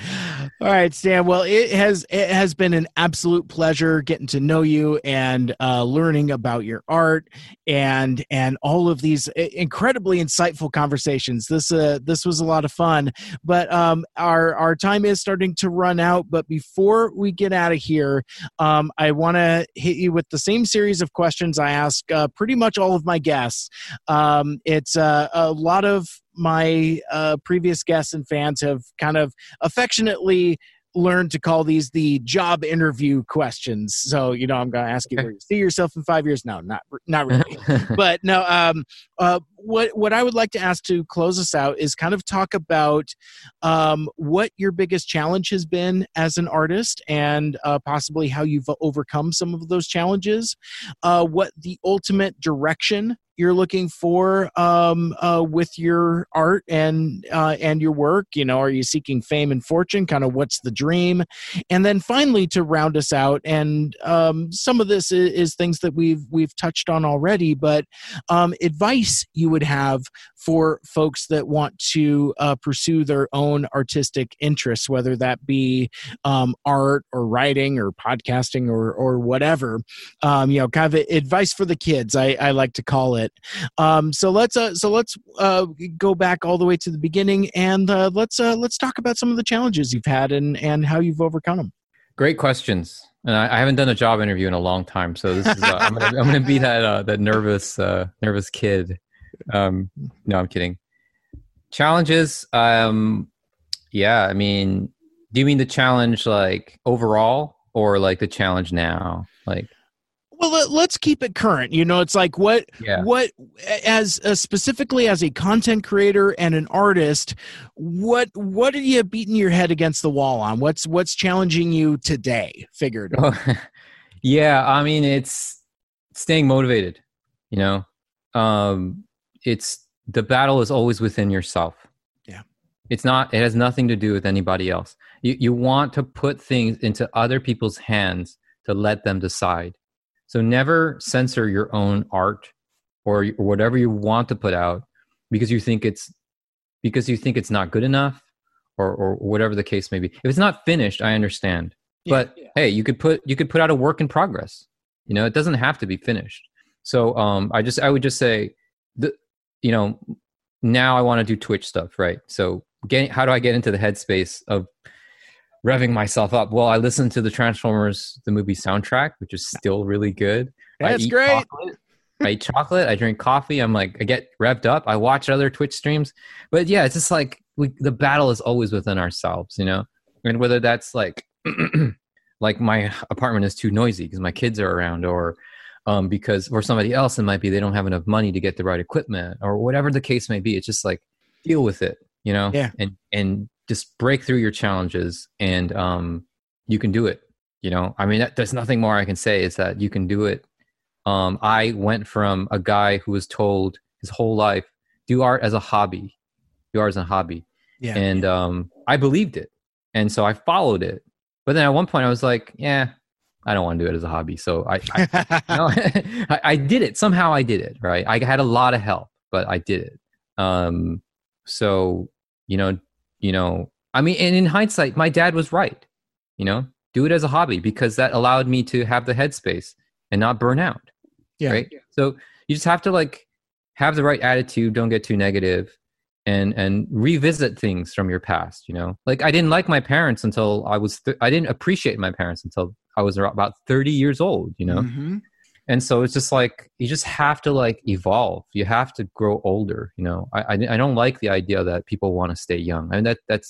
All right, Stan. Well, it has it has been an absolute pleasure getting to know you and uh, learning about your art and and all of these incredibly insightful conversations. This uh this was a lot of fun, but um our our time is starting to run out. But before we get out of here, um I want to hit you with the same series of questions I ask uh, pretty much all of my guests. Um, it's uh, a lot of my uh, previous guests and fans have kind of affectionately learned to call these the job interview questions. So, you know, I'm going to ask you where you see yourself in five years. No, not not really. [LAUGHS] but no, um, uh, what what I would like to ask to close us out is kind of talk about um, what your biggest challenge has been as an artist, and uh, possibly how you've overcome some of those challenges. Uh, what the ultimate direction you're looking for um, uh, with your art and uh, and your work. You know, are you seeking fame and fortune? Kind of what's the dream? And then finally, to round us out, and um, some of this is, is things that we've we've touched on already, but um, advice you would have for folks that want to uh, pursue their own artistic interests, whether that be um, art or writing or podcasting or or whatever. Um, you know, kind of advice for the kids. I, I like to call it. Um, so let's uh, so let's uh, go back all the way to the beginning and uh, let's uh, let's talk about some of the challenges you've had and and how you've overcome them. Great questions. And I, I haven't done a job interview in a long time, so this is uh, I'm, gonna, be that uh, that nervous uh, nervous kid. Um, no, I'm kidding. Challenges. Um, Yeah, I mean, do you mean the challenge like overall or like the challenge now? Like, Well, let, let's keep it current. You know, it's like what yeah. what as uh, specifically as a content creator and an artist, what what are you beating your head against the wall on? What's what's challenging you today? Figured. [LAUGHS] yeah, I mean, it's staying motivated, you know? Um, it's the battle is always within yourself. Yeah. It's not, it has nothing to do with anybody else. You, you want to put things into other people's hands to let them decide. So never censor your own art or, or whatever you want to put out because you think it's because you think it's not good enough or, or whatever the case may be. If it's not finished, I understand. But Yeah. hey, you could put you could put out a work in progress. You know, it doesn't have to be finished. So um I just I would just say the you know, now I want to do Twitch stuff, right? So getting how do I get into the headspace of revving myself up? Well, I listen to the Transformers the movie soundtrack, which is still really good. That's eat great. chocolate. I eat chocolate. I drink coffee. I'm like, I get revved up. I watch other Twitch streams. But yeah, it's just like we, the battle is always within ourselves, you know? And whether that's like, [CLEARS THROAT] like my apartment is too noisy because my kids are around, or um, because for somebody else, it might be they don't have enough money to get the right equipment, or whatever the case may be. It's just like, deal with it, you know? Yeah. And, and just break through your challenges and um, you can do it. You know, I mean, that, there's nothing more I can say is that you can do it um, I went from a guy who was told his whole life, do art as a hobby, do art as a hobby. Yeah. And um, I believed it. And so I followed it. But then at one point I was like, yeah, I don't want to do it as a hobby. So I, I, [LAUGHS] no, [LAUGHS] I, I did it. Somehow I did it, right? I had a lot of help, but I did it. Um, so, you know, you know, I mean, and in hindsight, my dad was right, you know, do it as a hobby because that allowed me to have the headspace and not burn out Yeah. right so you just have to like have the right attitude don't get too negative and and revisit things from your past you know? Like i didn't like my parents until i was th- i didn't appreciate my parents until i was about 30 years old you know? Mhm. and so it's just like you just have to like evolve. You have to grow older you know? I i, I don't like the idea that people want to stay young. I mean that that's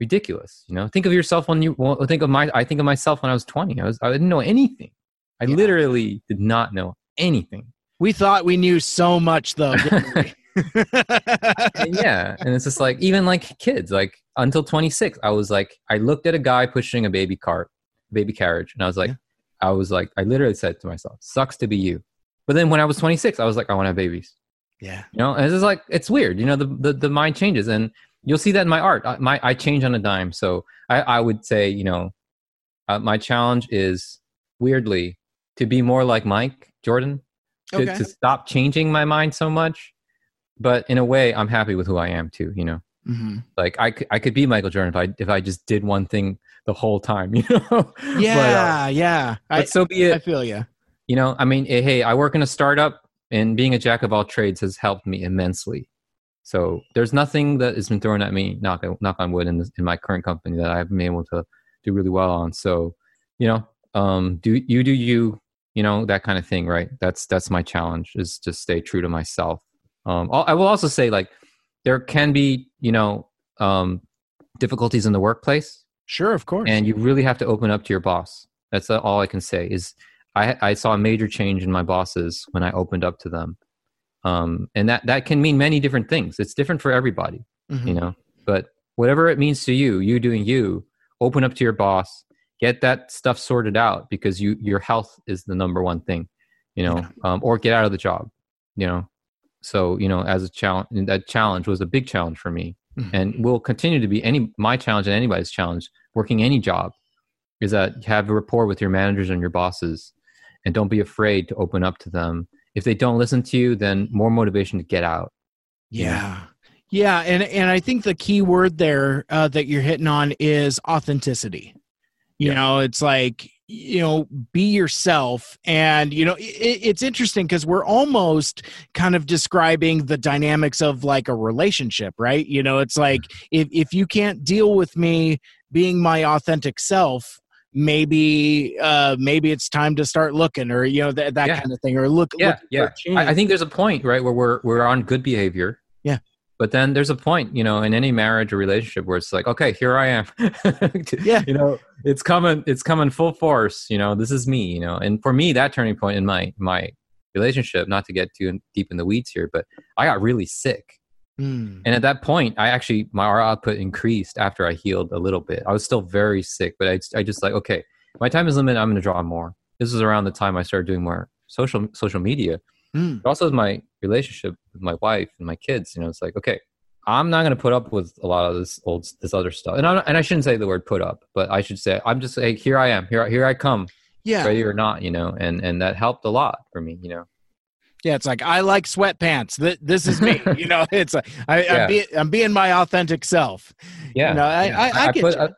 ridiculous you know? Think of yourself when you well, think of my i think of myself when i was 20 i was i didn't know anything. I Yeah. literally did not know anything. We thought we knew so much, though. [LAUGHS] didn't we? and yeah and it's just like even like kids like until 26 i was like i looked at a guy pushing a baby cart baby carriage and i was like Yeah. i was like i literally said to myself sucks to be you but then when i was 26 i was like i want to have babies yeah. you know and it's just like it's weird you know the, the the mind changes and you'll see that in my art I, my i change on a dime so i i would say you know uh, my challenge is weirdly to be more like mike jordan to, Okay. to stop changing my mind so much but in a way i'm happy with who i am too you know? Hmm like I could, I could be michael jordan if i if i just did one thing the whole time [LAUGHS] you know? But, uh, Yeah. yeah. but, I, so be it. I feel you. you know i mean eh, hey i work in a startup and being a jack of all trades has helped me immensely. So there's nothing that has been thrown at me knock, knock on wood in, this, in my current company that i've been able to do really well on. So you know um do you do you you know that kind of thing right? That's that's my challenge is to stay true to myself um I'll- also say like there can be you know um difficulties in the workplace. Sure, of course. and you really have to open up to your boss. That's all i can say is i i saw a major change in my bosses when i opened up to them. Um and that that can mean many different things. It's different for everybody Mhm. you know? But whatever it means to you you doing you open up to your boss get that stuff sorted out because you your health is the number one thing you know? Yeah. um, or get out of the job you know so you know as a challenge that challenge was a big challenge for me Mhm. and will continue to be any my challenge and anybody's challenge working any job is that have a rapport with your managers and your bosses and don't be afraid to open up to them if they don't listen to you then more motivation to get out Yeah. Yeah, and and I think the key word there uh, that you're hitting on is authenticity. You Yeah. know, it's like you know, be yourself, and you know, it, it's interesting because we're almost kind of describing the dynamics of like a relationship, right? You know, it's like if if you can't deal with me being my authentic self. Maybe, uh, maybe it's time to start looking, or you know that that Yeah. kind of thing, or look. yeah look yeah. I, I think there's a point right where we're we're on good behavior Yeah. But then there's a point you know in any marriage or relationship where it's like okay here i am Yeah. [LAUGHS] you know it's coming it's coming full force you know this is me you know and for me that turning point in my my relationship not to get too deep in the weeds here but i got really sick Mm. and at that point i actually my r output increased after i healed a little bit i was still very sick but i, I just like okay my time is limited i'm going to draw more this was around the time i started doing more social social media Mm. but also my relationship with my wife and my kids you know it's like okay i'm not going to put up with a lot of this old this other stuff and I, and I shouldn't say the word put up but i should say i'm just like here i am here, here i come Yeah. ready or not you know and and that helped a lot for me you know Yeah, it's like I like sweatpants. Th- this is me. [LAUGHS] you know, it's like I, Yeah. I'm, be, I'm being my authentic self. yeah You know, I, yeah. I, I, get put a,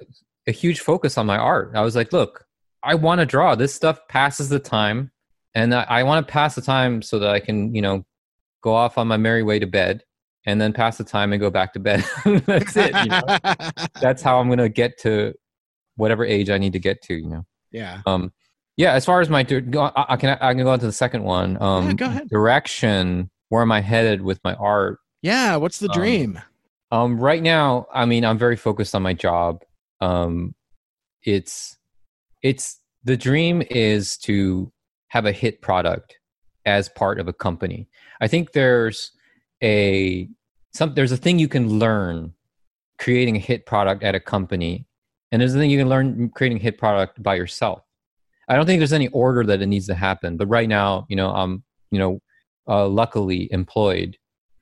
a huge focus on my art i was like look i want to draw this stuff passes the time and i, I want to pass the time so that i can you know go off on my merry way to bed and then pass the time and go back to bed [LAUGHS] that's it you know? [LAUGHS] that's how i'm going to get to whatever age i need to get to you know yeah. um yeah as far as my I, I can i can go on to the second one um Yeah, go ahead. direction where am i headed with my art Yeah. What's the Um, dream? um right now i mean i'm very focused on my job um it's it's the dream is to have a hit product as part of a company i think there's a some there's a thing you can learn creating a hit product at a company and there's a thing you can learn creating a hit product by yourself. I don't think there's any order that it needs to happen but right now you know i'm you know uh, luckily employed.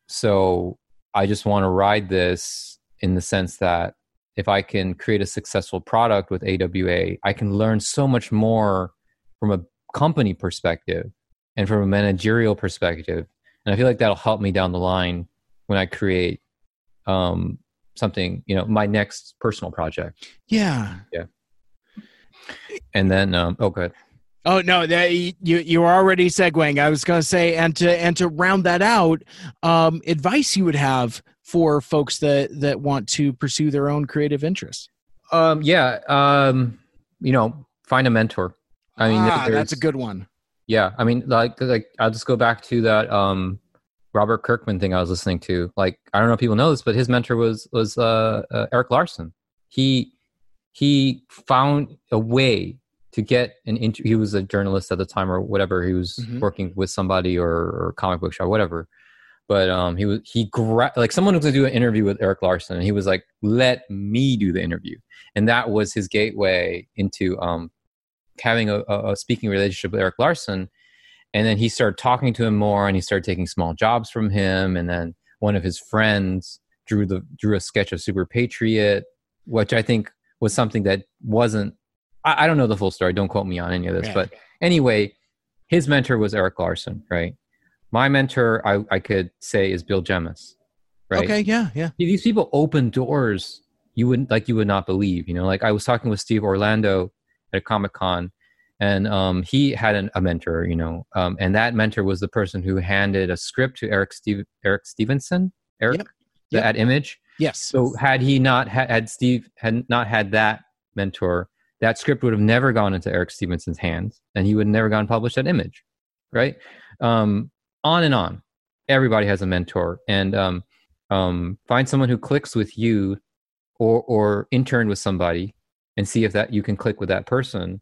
So i just want to ride this in the sense that if i can create a successful product with awa i can learn so much more from a company perspective and from a managerial perspective and i feel like that'll help me down the line when i create um, something you know my next personal project Yeah. Yeah. And then um, oh good Oh no, that, you you were already segueing. I was going to say, and to and to round that out, um, advice you would have for folks that that want to pursue their own creative interests. um, yeah um, you know find a mentor i mean ah, that's a good one. Yeah, I mean, like, like I'll just go back to that um, Robert Kirkman thing I was listening to. Like, I don't know if people know this, but his mentor was was uh, uh, Erik Larsen. He he found a way to get an inter- he was a journalist at the time or whatever he was Mhm. working with somebody or, or comic book shop whatever but um he was he gra- like someone was going to do an interview with Erik Larsen and he was like let me do the interview and that was his gateway into um having a, a speaking relationship with Erik Larsen and then he started talking to him more and he started taking small jobs from him and then one of his friends drew the drew a sketch of super patriot which i think was something that wasn't i, I don't know the full story don't quote me on any of this Yeah. but anyway his mentor was erik larsen right my mentor i, I could say is bill jemas right Okay, yeah, yeah. these people open doors you wouldn't like you would not believe you know like i was talking with steve orlando at comic con and um, he had an, a mentor you know um, and that mentor was the person who handed a script to eric steve eric stephenson eric Yep. Yep. at image Yes. so had he not had, had steve had not had that mentor that script would have never gone into eric stephenson's hands and he would have never gone published at image right um, on and on everybody has a mentor and um, um, find someone who clicks with you or or intern with somebody and see if that you can click with that person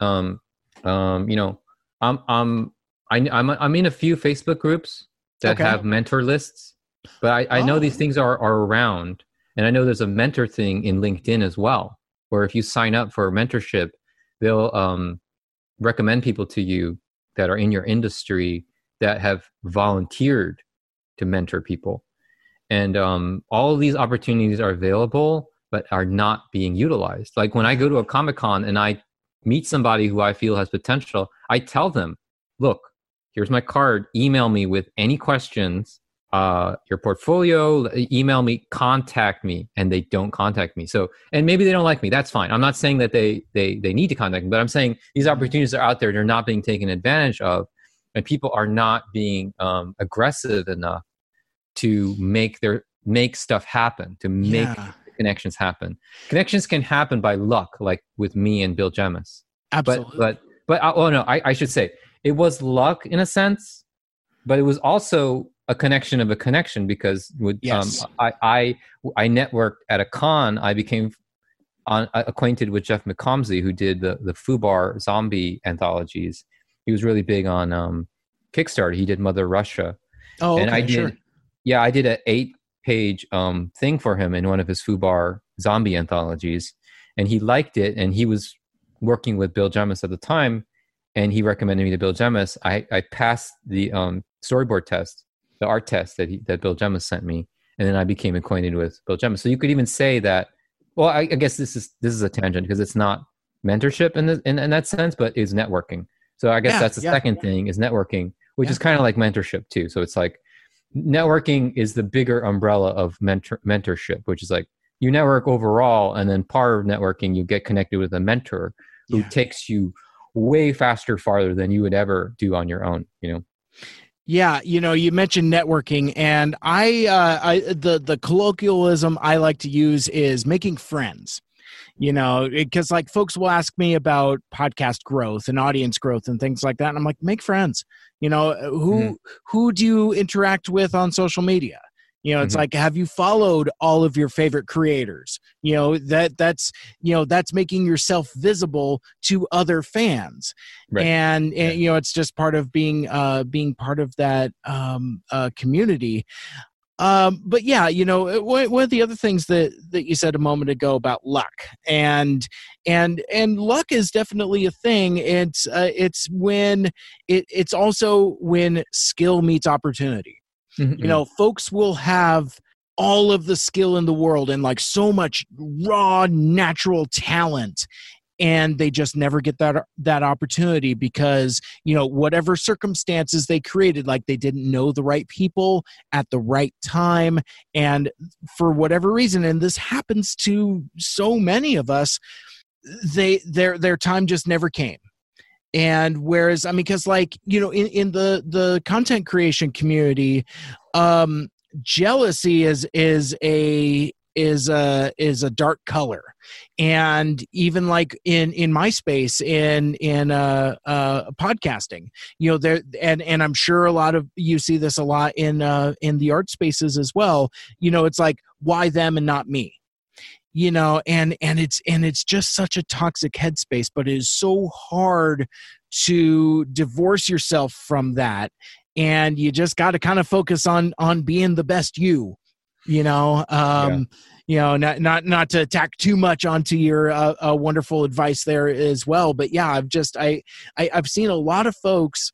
um, um, you know i'm i'm I, i'm i'm in a few facebook groups that Okay. have mentor lists but i, I know Oh. these things are are around and i know there's a mentor thing in linkedin as well where if you sign up for a mentorship they'll um, recommend people to you that are in your industry that have volunteered to mentor people and um, all of these opportunities are available but are not being utilized. Like when i go to a comic-con and i meet somebody who i feel has potential i tell them look here's my card. Email me with any questions uh, your portfolio email me contact me. And they don't contact me. So and maybe they don't like me. That's fine. I'm not saying that they they they need to contact me but i'm saying these opportunities are out there they're not being taken advantage of and people are not being um, aggressive enough to make their make stuff happen to make yeah, connections happen connections can happen by luck like with me and bill but absolutely. but but uh, oh no I, I should say it was luck in a sense but it was also a connection of a connection because with Yes. um, I, I I networked at a con. I became on, uh, acquainted with Jeff McComsey, who did the the Fubar zombie anthologies. He was really big on um, Kickstarter. He did Mother Russia, Oh, okay, and I did. sure. Yeah, I did an eight page um, thing for him in one of his Fubar zombie anthologies, and he liked it. And he was working with Bill Jemas at the time, and he recommended me to Bill Jemas. I, I passed the um, storyboard test, the art test that he, that Bill Jemas sent me, and then I became acquainted with Bill Jemas. So you could even say that. Well, I, I guess this is this is a tangent because it's not mentorship in, the, in in that sense, but is networking. So I guess Yeah, that's the yeah. second thing is networking, which Yeah. is kind of like mentorship too. So it's like networking is the bigger umbrella of mentor mentorship, which is like you network overall, and then part of networking you get connected with a mentor who Yeah. takes you way faster, farther than you would ever do on your own. You know. Yeah, you know, you mentioned networking, and I, uh, I the the colloquialism I like to use is making friends. You know, because like folks will ask me about podcast growth and audience growth and things like that, and I'm like, make friends. You know, who Mhm. who do you interact with on social media? You know, it's Mhm. like, have you followed all of your favorite creators? You know that that's you know that's making yourself visible to other fans Right. and, Yeah. and you know it's just part of being uh being part of that um uh community um but yeah you know one, of the other things that that you said a moment ago about luck and and and luck is definitely a thing. It's uh, it's when it it's also when skill meets opportunity. You know folks will have all of the skill in the world and like so much raw natural talent and they just never get that that opportunity because you know whatever circumstances they created like they didn't know the right people at the right time. And for whatever reason and this happens to so many of us they their their time just never came. And whereas i mean because like you know in, in the the content creation community um jealousy is is a is a is a dark color. And even like in in my space in in uh uh podcasting you know there and and i'm sure a lot of you see this a lot in uh in the art spaces as well. You know it's like why them and not me? You know and and it's and it's just such a toxic headspace but it is so hard to divorce yourself from that. And you just got to kind of focus on on being the best you you know um you know not not not to attack too much onto your uh, uh, wonderful advice there as well but yeah i've just I, I i've seen a lot of folks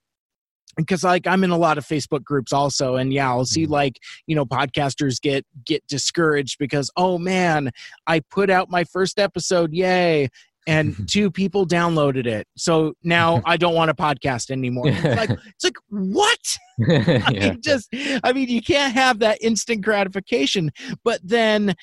because like i'm in a lot of facebook groups also and yeah i'll see Mhm. like you know podcasters get get discouraged because oh man i put out my first episode yay and [LAUGHS] two people downloaded it. So now [LAUGHS] i don't want a podcast anymore. It's [LAUGHS] like it's like what? I yeah. mean, just I mean, you can't have that instant gratification, but then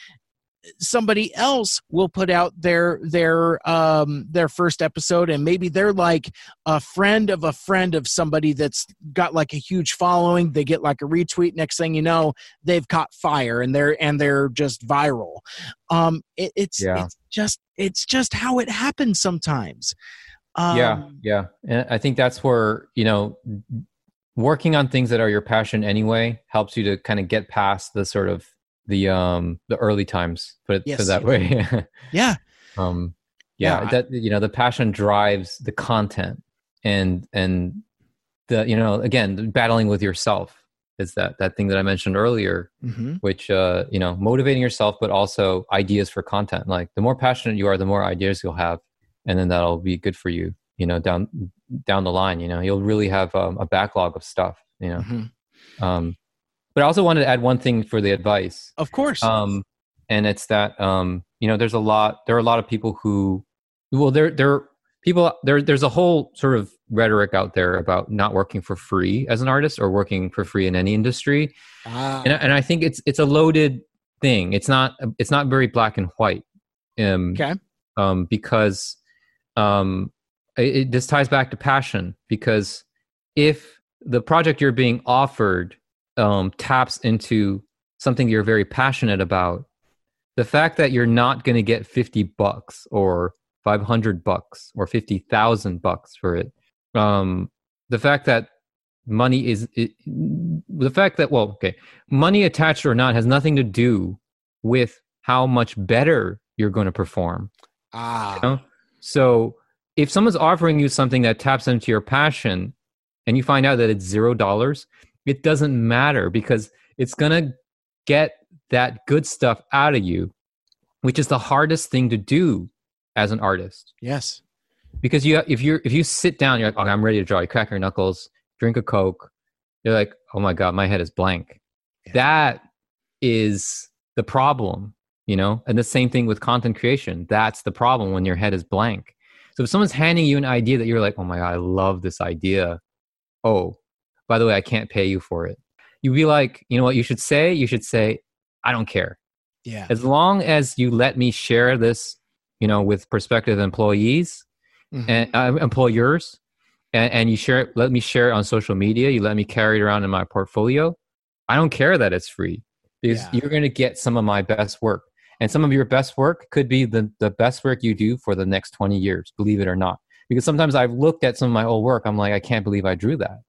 somebody else will put out their their um their first episode and maybe they're like a friend of a friend of somebody that's got like a huge following. They get like a retweet. Next thing you know they've caught fire and they're and they're just viral. Um it, it's Yeah. it's just it's just how it happens sometimes. Um, yeah. Yeah and i think that's where you know working on things that are your passion anyway helps you to kind of get past the sort of the um the early times put it put Yes, it that way. [LAUGHS] Yeah. Um yeah, Yeah, that you know the passion drives the content and and the you know again battling with yourself is that that thing that i mentioned earlier hmm which uh you know motivating yourself but also ideas for content. Like the more passionate you are the more ideas you'll have and then that'll be good for you you know down down the line you know. You'll really have um, a backlog of stuff you know. Hmm um but i also wanted to add one thing for the advice. Of course. Um and it's that um you know there's a lot there are a lot of people who well there there people there there's a whole sort of rhetoric out there about not working for free as an artist or working for free in any industry. Ah. and, I- and i think it's it's a loaded thing. It's not it's not very black and white. Um okay. um because um it, it, this ties back to passion because if the project you're being offered um taps into something you're very passionate about the fact that you're not going to get 50 bucks or 500 bucks or 50,000 bucks for it um the fact that money is it, the fact that well okay money attached or not has nothing to do with how much better you're going to perform Ah. you know? so if someone's offering you something that taps into your passion and you find out that it's zero dollars it doesn't matter because it's going to get that good stuff out of you which is the hardest thing to do as an artist. Yes. because you if you're if you sit down you're like okay, i'm ready to draw. You crack your knuckles drink a coke you're like oh my god my head is blank. Yeah. that is the problem you know? And the same thing with content creation. That's the problem when your head is blank. So if someone's handing you an idea that you're like oh my god i love this idea oh by the way i can't pay you for it you'd be like you know what you should say you should say i don't care Yeah. as long as you let me share this you know with prospective employees Mhm. and uh, employers and, and you share it let me share it on social media you let me carry it around in my portfolio i don't care that it's free because Yeah. you're going to get some of my best work and some of your best work could be the, the best work you do for the next 20 years believe it or not because sometimes i've looked at some of my old work i'm like i can't believe i drew that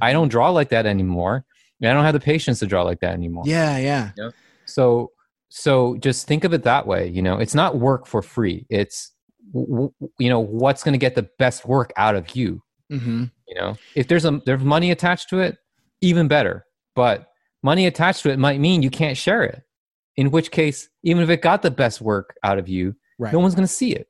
i Mhm. don't draw like that anymore i don't have the patience to draw like that anymore. Yeah, yeah. so so just think of it that way you know? It's not work for free. It's w- w- you know what's going to get the best work out of you hmm you know? If there's a there's money attached to it even better. But money attached to it might mean you can't share it. In which case even if it got the best work out of you Right. no one's going to see it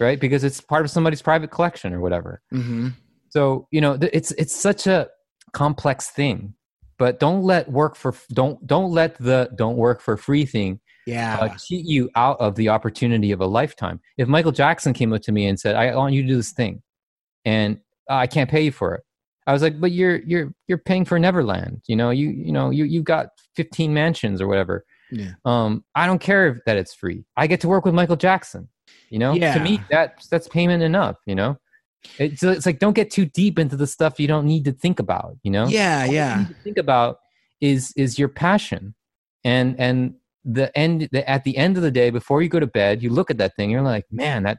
right? Because it's part of somebody's private collection or whatever. Hmm so you know it's it's such a complex thing but don't let work for don't don't let the don't work for free thing Yeah. uh, cheat you out of the opportunity of a lifetime. If Michael Jackson came up to me and said, "I want you to do this thing," and uh, I can't pay you for it, I was like, "But you're you're you're paying for Neverland. You know, you you know you you got 15 mansions or whatever. Yeah. Um, I don't care that it's free. I get to work with Michael Jackson. You know, yeah. to me that that's payment enough. You know." It's, it's like don't get too deep into the stuff you don't need to think about you know yeah, all you yeah. need to think about is is your passion and and the end the, at the end of the day before you go to bed you look at that thing you're like man that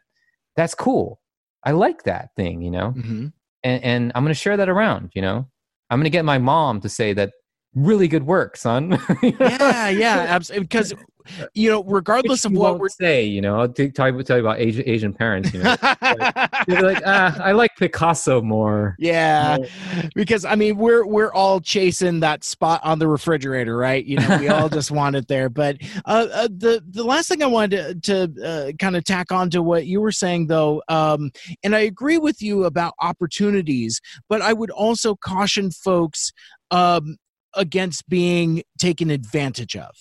that's cool i like that thing you know hmm and, and i'm going to share that around you know i'm going to get my mom to say that really good work son [LAUGHS] Yeah, yeah. Absolutely. Because you know, regardless Which of what we're say you know i'll t- tell you, tell you about asian, asian parents you know they're like ah, i like picasso more yeah, because I mean, we're we're all chasing that spot on the refrigerator, right? You know, we all just [LAUGHS] want it there. But uh, uh, the the last thing I wanted to, to uh, kind of tack on to what you were saying, though, um, and I agree with you about opportunities, but I would also caution folks um, against being taken advantage of.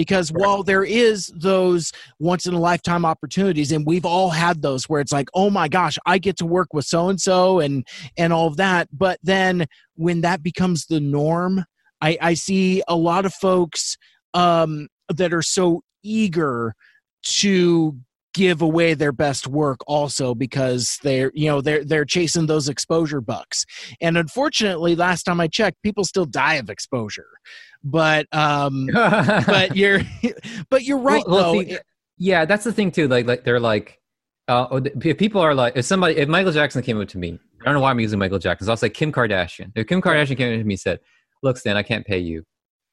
Because Right. while there is those once in a lifetime opportunities, and we've all had those where it's like, oh my gosh, I get to work with so and so and and all of that. But then when that becomes the norm, I, I see a lot of folks um, that are so eager to give away their best work also because they're you know they're they're chasing those exposure bucks and unfortunately last time i checked people still die of exposure but um but [LAUGHS] you're but you're right Well- though see, yeah, that's the thing too. Like, like they're like, uh, oh, if people are like, if somebody, if Michael Jackson came up to me, I don't know why I'm using Michael Jackson. So I'll say Kim Kardashian. If Kim Kardashian came up to me and said, "Look, Stan, I can't pay you,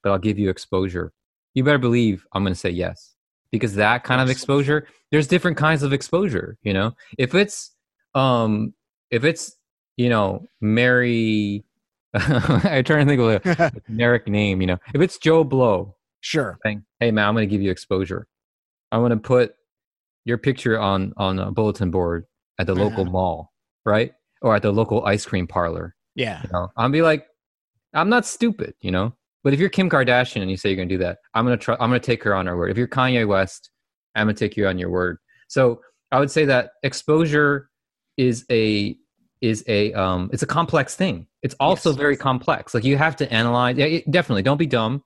but I'll give you exposure," you better believe I'm going to say yes because that kind of exposure. There's different kinds of exposure. You know, if it's, um, if it's, you know, Mary. [LAUGHS] I'm trying to think of a, [LAUGHS] a generic name. You know, if it's Joe Blow, sure saying, "Hey man, I'm going to give you exposure. I'm going to put your picture on on a bulletin board at the local Uh-huh. mall, right? Or at the local ice cream parlor." yeah You know, I'll be like, "I'm not stupid," you know. But if you're Kim Kardashian and you say you're going to do that, I'm going to try. I'm going to take her on her word. If you're Kanye West, I'm going to take you on your word. So I would say that exposure is a is a um it's a complex thing. It's also Yes. very complex. Like you have to analyze. Yeah, it- definitely. Don't be dumb,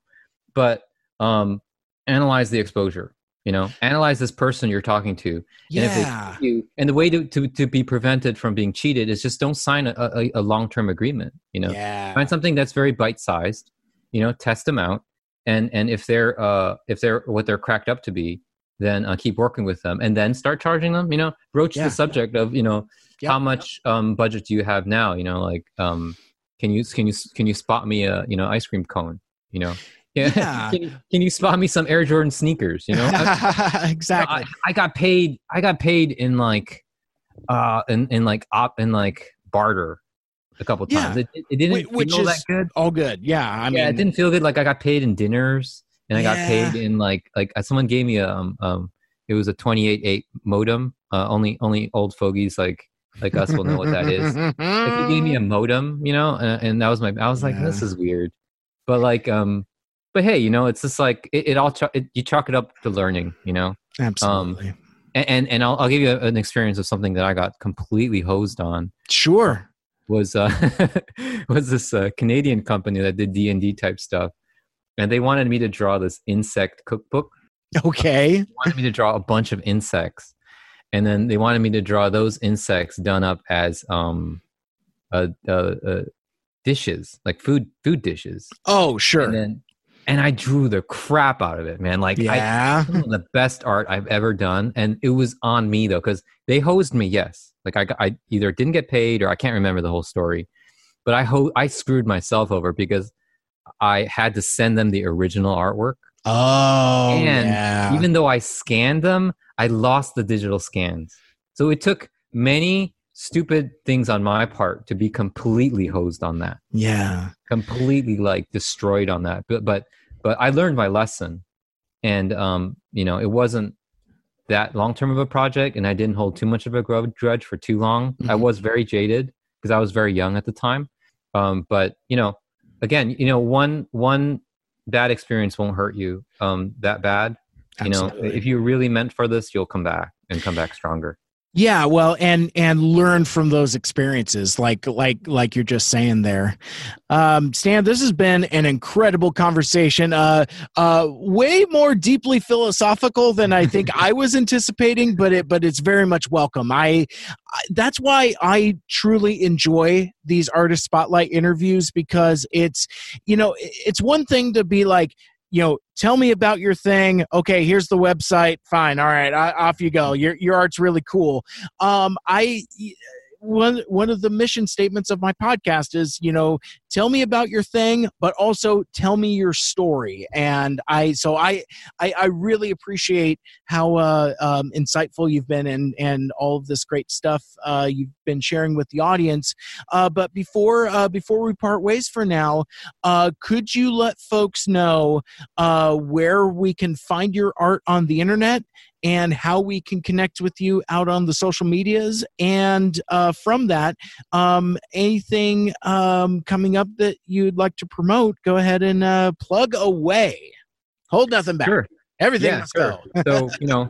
but um analyze the exposure. You know, analyze this person you're talking to. And if they yeah cheat you, and the way to, to to be prevented from being cheated is just don't sign a, a, a long term agreement. You know, yeah find something that's very bite sized. You know, test them out, and and if they're uh if they're what they're cracked up to be, then uh, keep working with them, and then start charging them. You know, broach Yeah. the subject of you know Yep. how much um budget do you have now? You know, like um can you can you can you spot me a you know ice cream cone? You know, [LAUGHS] yeah. Yeah. [LAUGHS] can, you, can you spot me some Air Jordan sneakers? You know, [LAUGHS] I, exactly. I, I got paid. I got paid in like, uh, in in like op in like barter a couple Yeah. times. It, it, it didn't Wh- which feel that good. All good. Yeah. I mean, it didn't feel good. Like I got paid in dinners, and I got paid in like like uh, someone gave me a um um it was a twenty eight eight modem. Uh, only only old fogies like like us will know what that is. Like he gave me a [LAUGHS] modem, you know, and, and that was my. I was like, this is weird, but like um, but hey, you know, it's just like it, it all ch- it, you chalk it up to learning, you know, Absolutely. and and, and I'll, I'll give you an experience of something that I got completely hosed on sure. was uh [LAUGHS] was this uh, Canadian company that did D and D type stuff, and they wanted me to draw this insect cookbook. Okay. They wanted me to draw a bunch of insects, and then they wanted me to draw those insects done up as um, uh, uh, uh dishes like food food dishes, Oh, sure. and then and I drew the crap out of it, man. Like I, yeah. of the best art I've ever done, and it was on me though because they hosed me. Yes, like I, I either didn't get paid or I can't remember the whole story, but I ho- I screwed myself over because I had to send them the original artwork, Oh, and yeah. even though I scanned them, I lost the digital scans. So it took many stupid things on my part to be completely hosed on that yeah. completely like destroyed on that but but but i learned my lesson and um you know it wasn't that long term of a project and i didn't hold too much of a grudge for too long i Mhm. was very jaded because i was very young at the time um but you know again you know one one bad experience won't hurt you um that bad you know if you're really meant for this you'll come back and come back stronger Yeah, well, and and learn from those experiences, like like like you're just saying there. Um, Stan, this has been an incredible conversation. Uh, uh, way more deeply philosophical than I think I was anticipating, but it but it's very much welcome. I, I that's why I truly enjoy these artist spotlight interviews because it's you know it's one thing to be like you know, tell me about your thing. Okay, here's the website. Fine. All right, I, off you go. Your your art's really cool. Um, I one one of the mission statements of my podcast is, you know, tell me about your thing, but also tell me your story. And I so I I, I really appreciate how uh, um, insightful you've been and and all of this great stuff uh, you've been sharing with the audience. Uh, but before uh, before we part ways for now, uh, could you let folks know uh, where we can find your art on the internet and how we can connect with you out on the social medias. And uh, from that, um, anything um, coming up that you'd like to promote, go ahead and uh, plug away. Hold nothing back. Sure. Everything Yeah, sure. so you know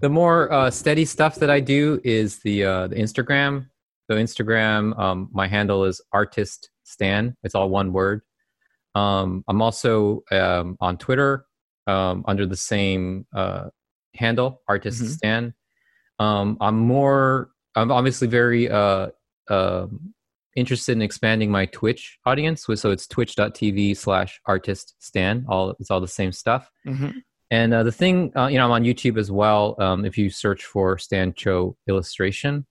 the more uh, steady stuff that i do is the uh, the instagram so instagram um, my handle is artist stan it's all one word um, i'm also um, on twitter um, under the same uh, handle artist Mhm. stan um, i'm more i'm obviously very uh, um interested in expanding my twitch audience so it's twitch.tv slash artist stan all it's all the same stuff Mhm. and uh, the thing, uh, you know, I'm on YouTube as well. Um, if you search for Stan Cho illustration,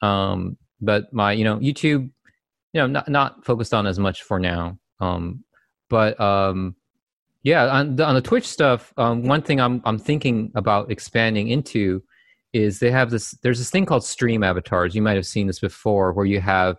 um, but my, you know, YouTube, you know, not not focused on as much for now. Um, but um, yeah, on the, on the Twitch stuff, um, one thing I'm I'm thinking about expanding into is they have this. There's this thing called stream avatars. You might have seen this before, where you have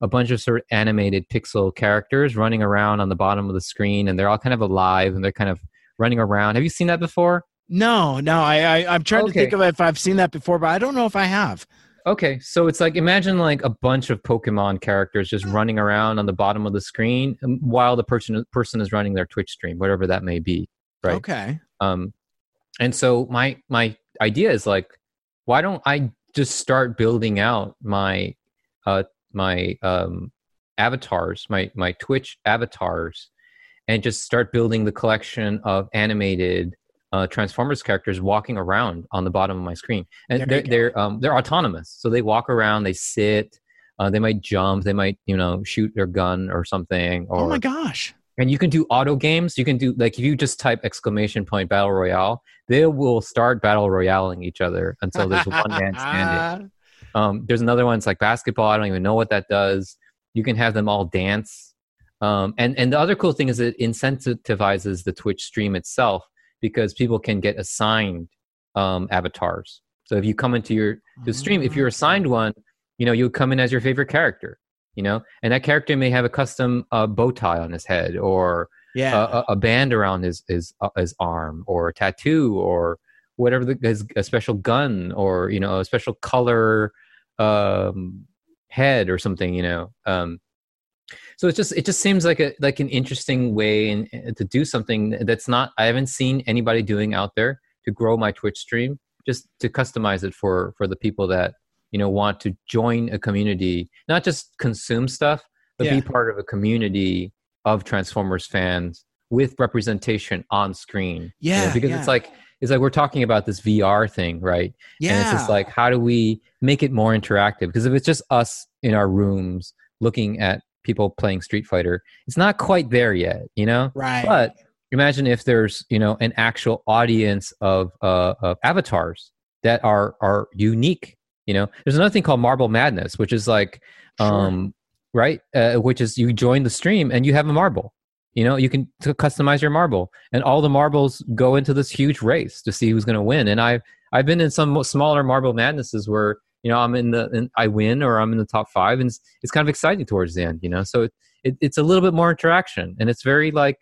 a bunch of sort of animated pixel characters running around on the bottom of the screen, and they're all kind of alive and they're kind of running around. Have you seen that before? No, no, I, I I'm trying to think of if I've seen that before, but I don't know if I have. Okay, so it's like imagine like a bunch of Pokemon characters just running around on the bottom of the screen um, while the person person is running their Twitch stream, whatever that may be, right? Okay. Um, and so my my idea is like, why don't I just start building out my uh my um avatars, my my Twitch avatars, and just start building the collection of animated uh, Transformers characters walking around on the bottom of my screen, and There they're they're um, they're autonomous, so they walk around, they sit, uh, they might jump, they might you know shoot their gun or something, or oh my gosh. and you can do auto games. You can do like if you just type exclamation point battle royale, they will start battle royaling each other until there's one man standing. [LAUGHS] Um, there's another one. It's like basketball. I don't even know what that does. You can have them all dance. Um, and and the other cool thing is it incentivizes the Twitch stream itself because people can get assigned um, avatars. So if you come into your the stream, if you're assigned one, you know you'll come in as your favorite character. You know, and that character may have a custom uh, bow tie on his head, or Yeah. a, a- a band around his his uh, his arm, or a tattoo, or whatever the his, a special gun, or you know a special color um, head or something. You know, um, so it just it just seems like a like an interesting way and and to do something that's not I haven't seen anybody doing out there to grow my Twitch stream. Just to customize it for for the people that you know want to join a community, not just consume stuff, but Yeah. be part of a community of Transformers fans with representation on screen. you know, Yeah, because yeah. it's like it's like we're talking about this VR thing, right? yeah. And it's just like, how do we make it more interactive? Because if it's just us in our rooms looking at people playing Street Fighter, it's not quite there yet, you know? right. But imagine if there's, you know, an actual audience of, uh, of avatars that are, are unique, you know? There's another thing called Marble Madness, which is like, Sure. um, right? Uh, which is you join the stream and you have a marble. You know, you can t- customize your marble, and all the marbles go into this huge race to see who's going to win. And I've I've been in some smaller marble madnesses where you know I'm in the and I win or I'm in the top five, and it's, it's kind of exciting towards the end. You know, so it, it, it's a little bit more interaction, and it's very like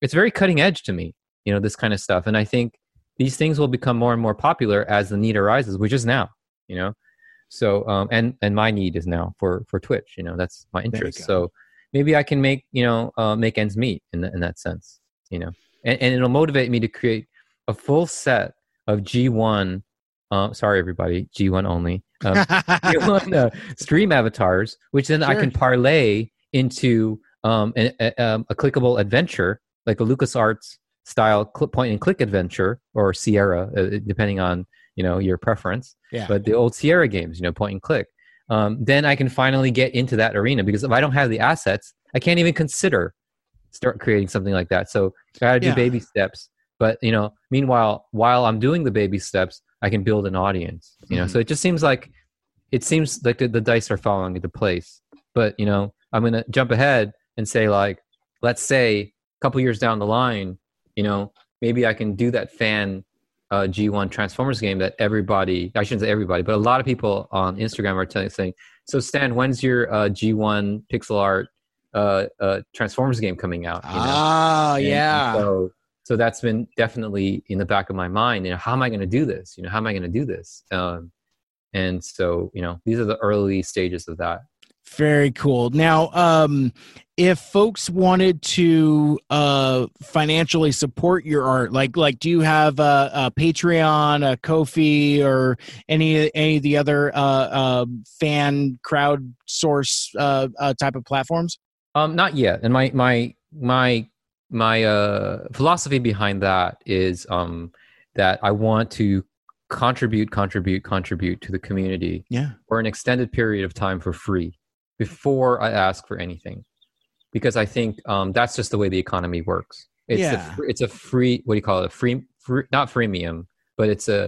it's very cutting edge to me. You know, this kind of stuff, and I think these things will become more and more popular as the need arises, which is now. You know, so um, and and my need is now for for Twitch. You know, that's my interest. So maybe I can make you know uh, make ends meet in the, in that sense. You know, and, and it'll motivate me to create a full set of G1. Uh, sorry, everybody, G1 only. Um, [LAUGHS] G1 uh, stream avatars, which then I can parlay into um, a, a, um, a clickable adventure, like a LucasArts style point and click adventure, or Sierra, uh, depending on you know your preference yeah. but the old Sierra games, you know, point and click. Um, then I can finally get into that arena because if I don't have the assets, I can't even consider start creating something like that. So I got to do Yeah. baby steps. But you know, meanwhile, while I'm doing the baby steps, I can build an audience. You know, Mhm. so it just seems like it seems like the, the dice are falling into place. But you know, I'm gonna jump ahead and say like, let's say a couple years down the line, you know, maybe I can do that fan uh, G1 Transformers game that everybody, I shouldn't say everybody, but a lot of people on Instagram are telling, saying, so Stan, when's your uh, G1 pixel art uh, uh, Transformers game coming out? You know? ah, And- and yeah. so, so that's been definitely in the back of my mind. You know, how am I going to do this? You know, how am I going to do this? Um, and so, you know, these are the early stages of that. Very cool. Now, um, if folks wanted to uh, financially support your art, like like, do you have a, a Patreon, a Kofi, or any any of the other uh, uh, fan crowd source uh, uh, type of platforms? Um, not yet. And my my my my uh, philosophy behind that is um, that I want to contribute, contribute, contribute to the community Yeah. for an extended period of time for free before I ask for anything, because I think um, that's just the way the economy works. It's Yeah. a it's a free what do you call it? A free, free not freemium, but it's a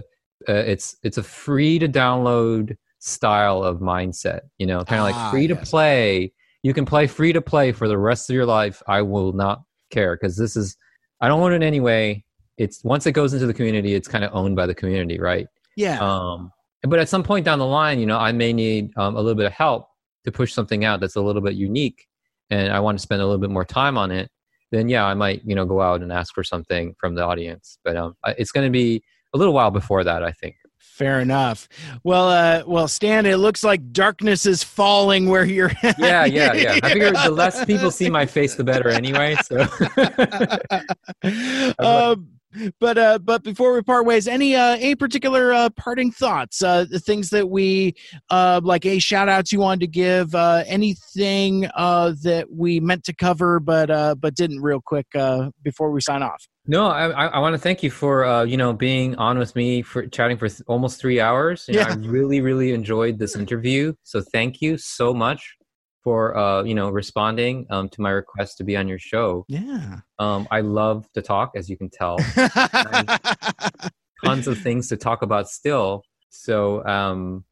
uh, it's it's a free to download style of mindset. You know, kind of Ah, like free to yes. play. You can play free to play for the rest of your life. I will not care because this is I don't want it anyway. It's once it goes into the community, it's kind of owned by the community, right? Yeah. Um, but at some point down the line, you know, I may need um, a little bit of help to push something out that's a little bit unique, and I want to spend a little bit more time on it. Then, yeah, I might, you know, go out and ask for something from the audience. But um, it's going to be a little while before that, I think. Fair enough. Well, uh, well, Stan, it looks like darkness is falling where you're. [LAUGHS] at. Yeah, yeah, yeah. I figure the less people see my face, the better, anyway. So. [LAUGHS] um, but uh, but before we part ways, any uh, any particular uh, parting thoughts? Uh, the things that we uh, like, a shout outs you wanted to give? Uh, anything uh, that we meant to cover, but uh, but didn't real quick uh, before we sign off. No, I, I, I want to thank you for uh, you know being on with me for chatting for th- almost three hours. You know, Yeah. I really really enjoyed this interview. So thank you so much for uh, you know responding um, to my request to be on your show. Yeah. Um, I love to talk, as you can tell. [LAUGHS] Tons of things to talk about still. So um,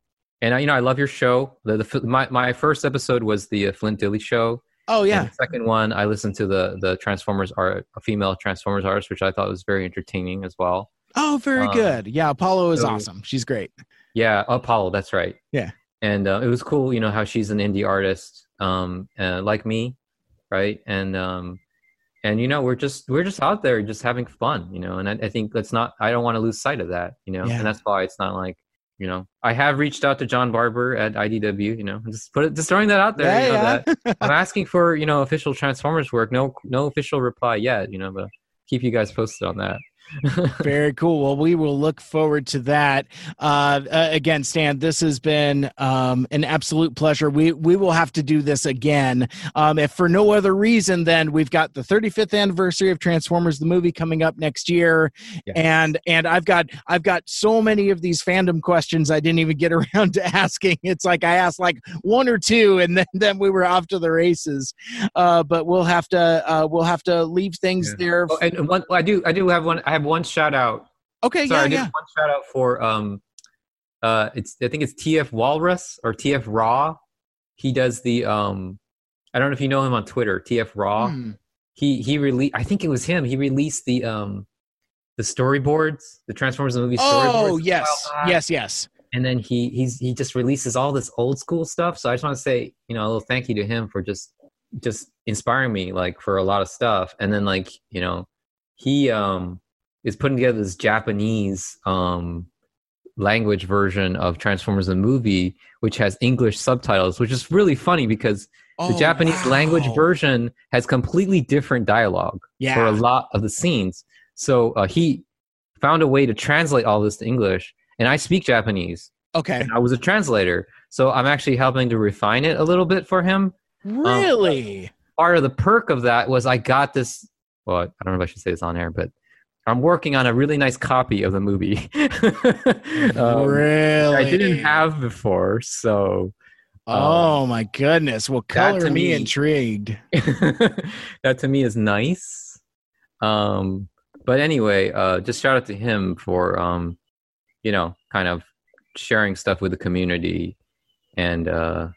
and I, you know, I love your show. The, the my my first episode was the uh, Flint Dille show. Oh yeah. the second one, I listened to the the Transformers art, a female Transformers artist, which I thought was very entertaining as well. Oh, very Um, good. Yeah, Apollo is so- awesome. She's great. Yeah, Apollo. That's right. Yeah. And uh, it was cool. You know how she's an indie artist, um, uh, like me, right? And um, and you know we're just we're just out there just having fun, you know. And I, I think that's not. I don't want to lose sight of that, you know. Yeah. And that's why it's not like you know. I have reached out to John Barber at IDW, you know, just put it, just throwing that out there. you know, yeah, yeah. [LAUGHS] that I'm asking for you know official Transformers work. No no official reply yet, you know, but keep you guys posted on that. Very [LAUGHS] cool. Well, we will look forward to that. Uh, uh, again, Stan, this has been um, an absolute pleasure. We we will have to do this again, um, if for no other reason than we've got the 35th anniversary of Transformers the movie coming up next year, Yeah. and and I've got I've got so many of these fandom questions I didn't even get [LAUGHS] around to asking. It's like I asked like one or two, and then then we were off to the races. Uh, but we'll have to uh, we'll have to leave things Yeah. there. Oh, and one, I do I do have one. I have one shout out okay, Sorry, I yeah, did yeah. one shout out for um, uh, it's I think it's TF Walrus or TF Raw. He does the um, I don't know if you know him on Twitter. TF Raw. Hmm. He he released. I think it was him. He released the um, the storyboards, the Transformers the movie storyboards. Oh yes, yes, yes. And then he he's he just releases all this old school stuff. So I just want to say you know a little thank you to him for just just inspiring me like for a lot of stuff. And then like you know he um is putting together this Japanese um language version of Transformers the movie, which has English subtitles, which is really funny because the Oh, Japanese language version has completely different dialogue for a lot of the scenes. So uh, he found a way to translate all this to English, and I speak Japanese, Okay. and I was a translator, so I'm actually helping to refine it a little bit for him. Really? Part of the perk of that was I got this. Well, I don't know if I should say this on air, but I'm working on a really nice copy of the movie. [LAUGHS] Um, really? I didn't have before, so Oh my goodness! Well, that color to me me- intrigued. [LAUGHS] that to me is nice. Um, but anyway, uh, just shout out to him for um, you know, kind of sharing stuff with the community and uh,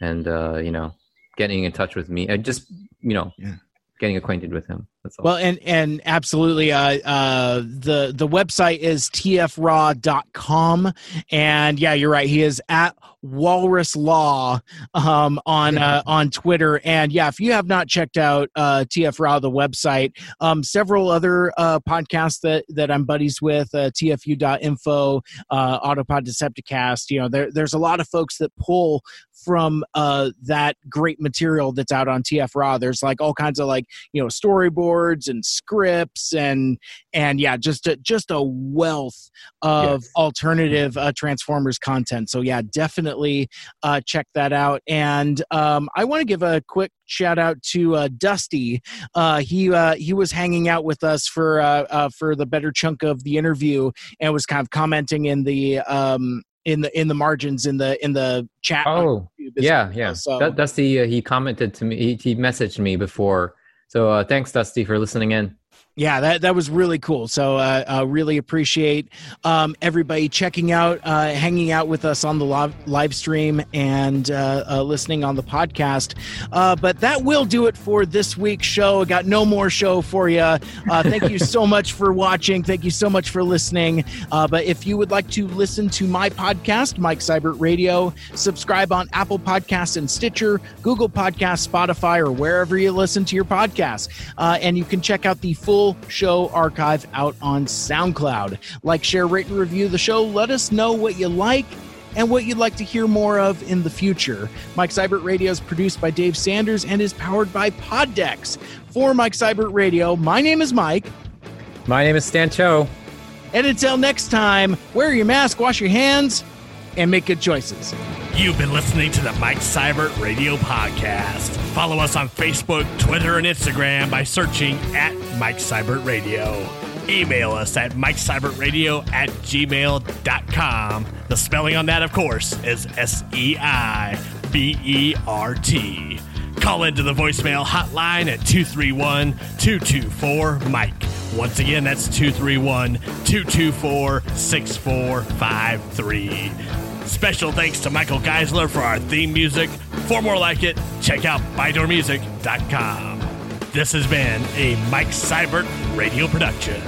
and uh, you know, getting in touch with me and just you know, Yeah. getting acquainted with him. Well, and and absolutely, uh, uh, the the website is tfraw.com, and yeah, you're right. He is at Walrus Law um, on uh, [LAUGHS] on Twitter, and yeah, if you have not checked out uh, TF Raw, the website, um, several other uh, podcasts that that I'm buddies with, uh, TFU.info, uh, Autopod Decepticast. You know, there, there's a lot of folks that pull from uh, that great material that's out on TF Raw. There's like all kinds of like you know storyboards and scripts and and yeah, just a, just a wealth of Yes. alternative uh, Transformers content. So yeah, definitely uh, check that out. And um, I want to give a quick shout out to uh, Dusty. Uh, he uh, he was hanging out with us for uh, uh, for the better chunk of the interview and was kind of commenting in the um, in the in the margins in the in the chat. oh, yeah, well. yeah. So That, Dusty, uh, he commented to me. He, he messaged me before. So uh, thanks, Dusty, for listening in. Yeah that, that was really cool. So uh, uh, really appreciate um, everybody checking out uh, hanging out with us on the live, stream and uh, uh, listening on the podcast. But that will do it for this week's show. I got no more show for you thank you so much for watching. Thank you so much for listening. But if you would like to listen to my podcast mike Seibert radio subscribe on apple podcasts and stitcher google podcasts spotify or wherever you listen to your podcasts. Uh, and you can check out the full show archive out on SoundCloud. Like, share, rate, and review the show. Let us know what you like and what you'd like to hear more of in the future. Mike Seibert Radio is produced by Dave Sanders and is powered by Poddex. For Mike Seibert Radio, my name is Mike. My name is Stan Cho. And until next time, wear your mask, wash your hands, and make good choices. You've been listening to the Mike Seibert Radio Podcast. Follow us on Facebook, Twitter, and Instagram by searching at Mike Seibert Radio. Email us at MikeSeibertRadio at gmail.com. The spelling on that, of course, is S E I B E R T. Call into the voicemail hotline at 231 224 Mike. Once again, that's 231 224 6453. Special thanks to Michael Geisler for our theme music. For more like it, check out bydoormusic.com. This has been a Mike Seibert radio production.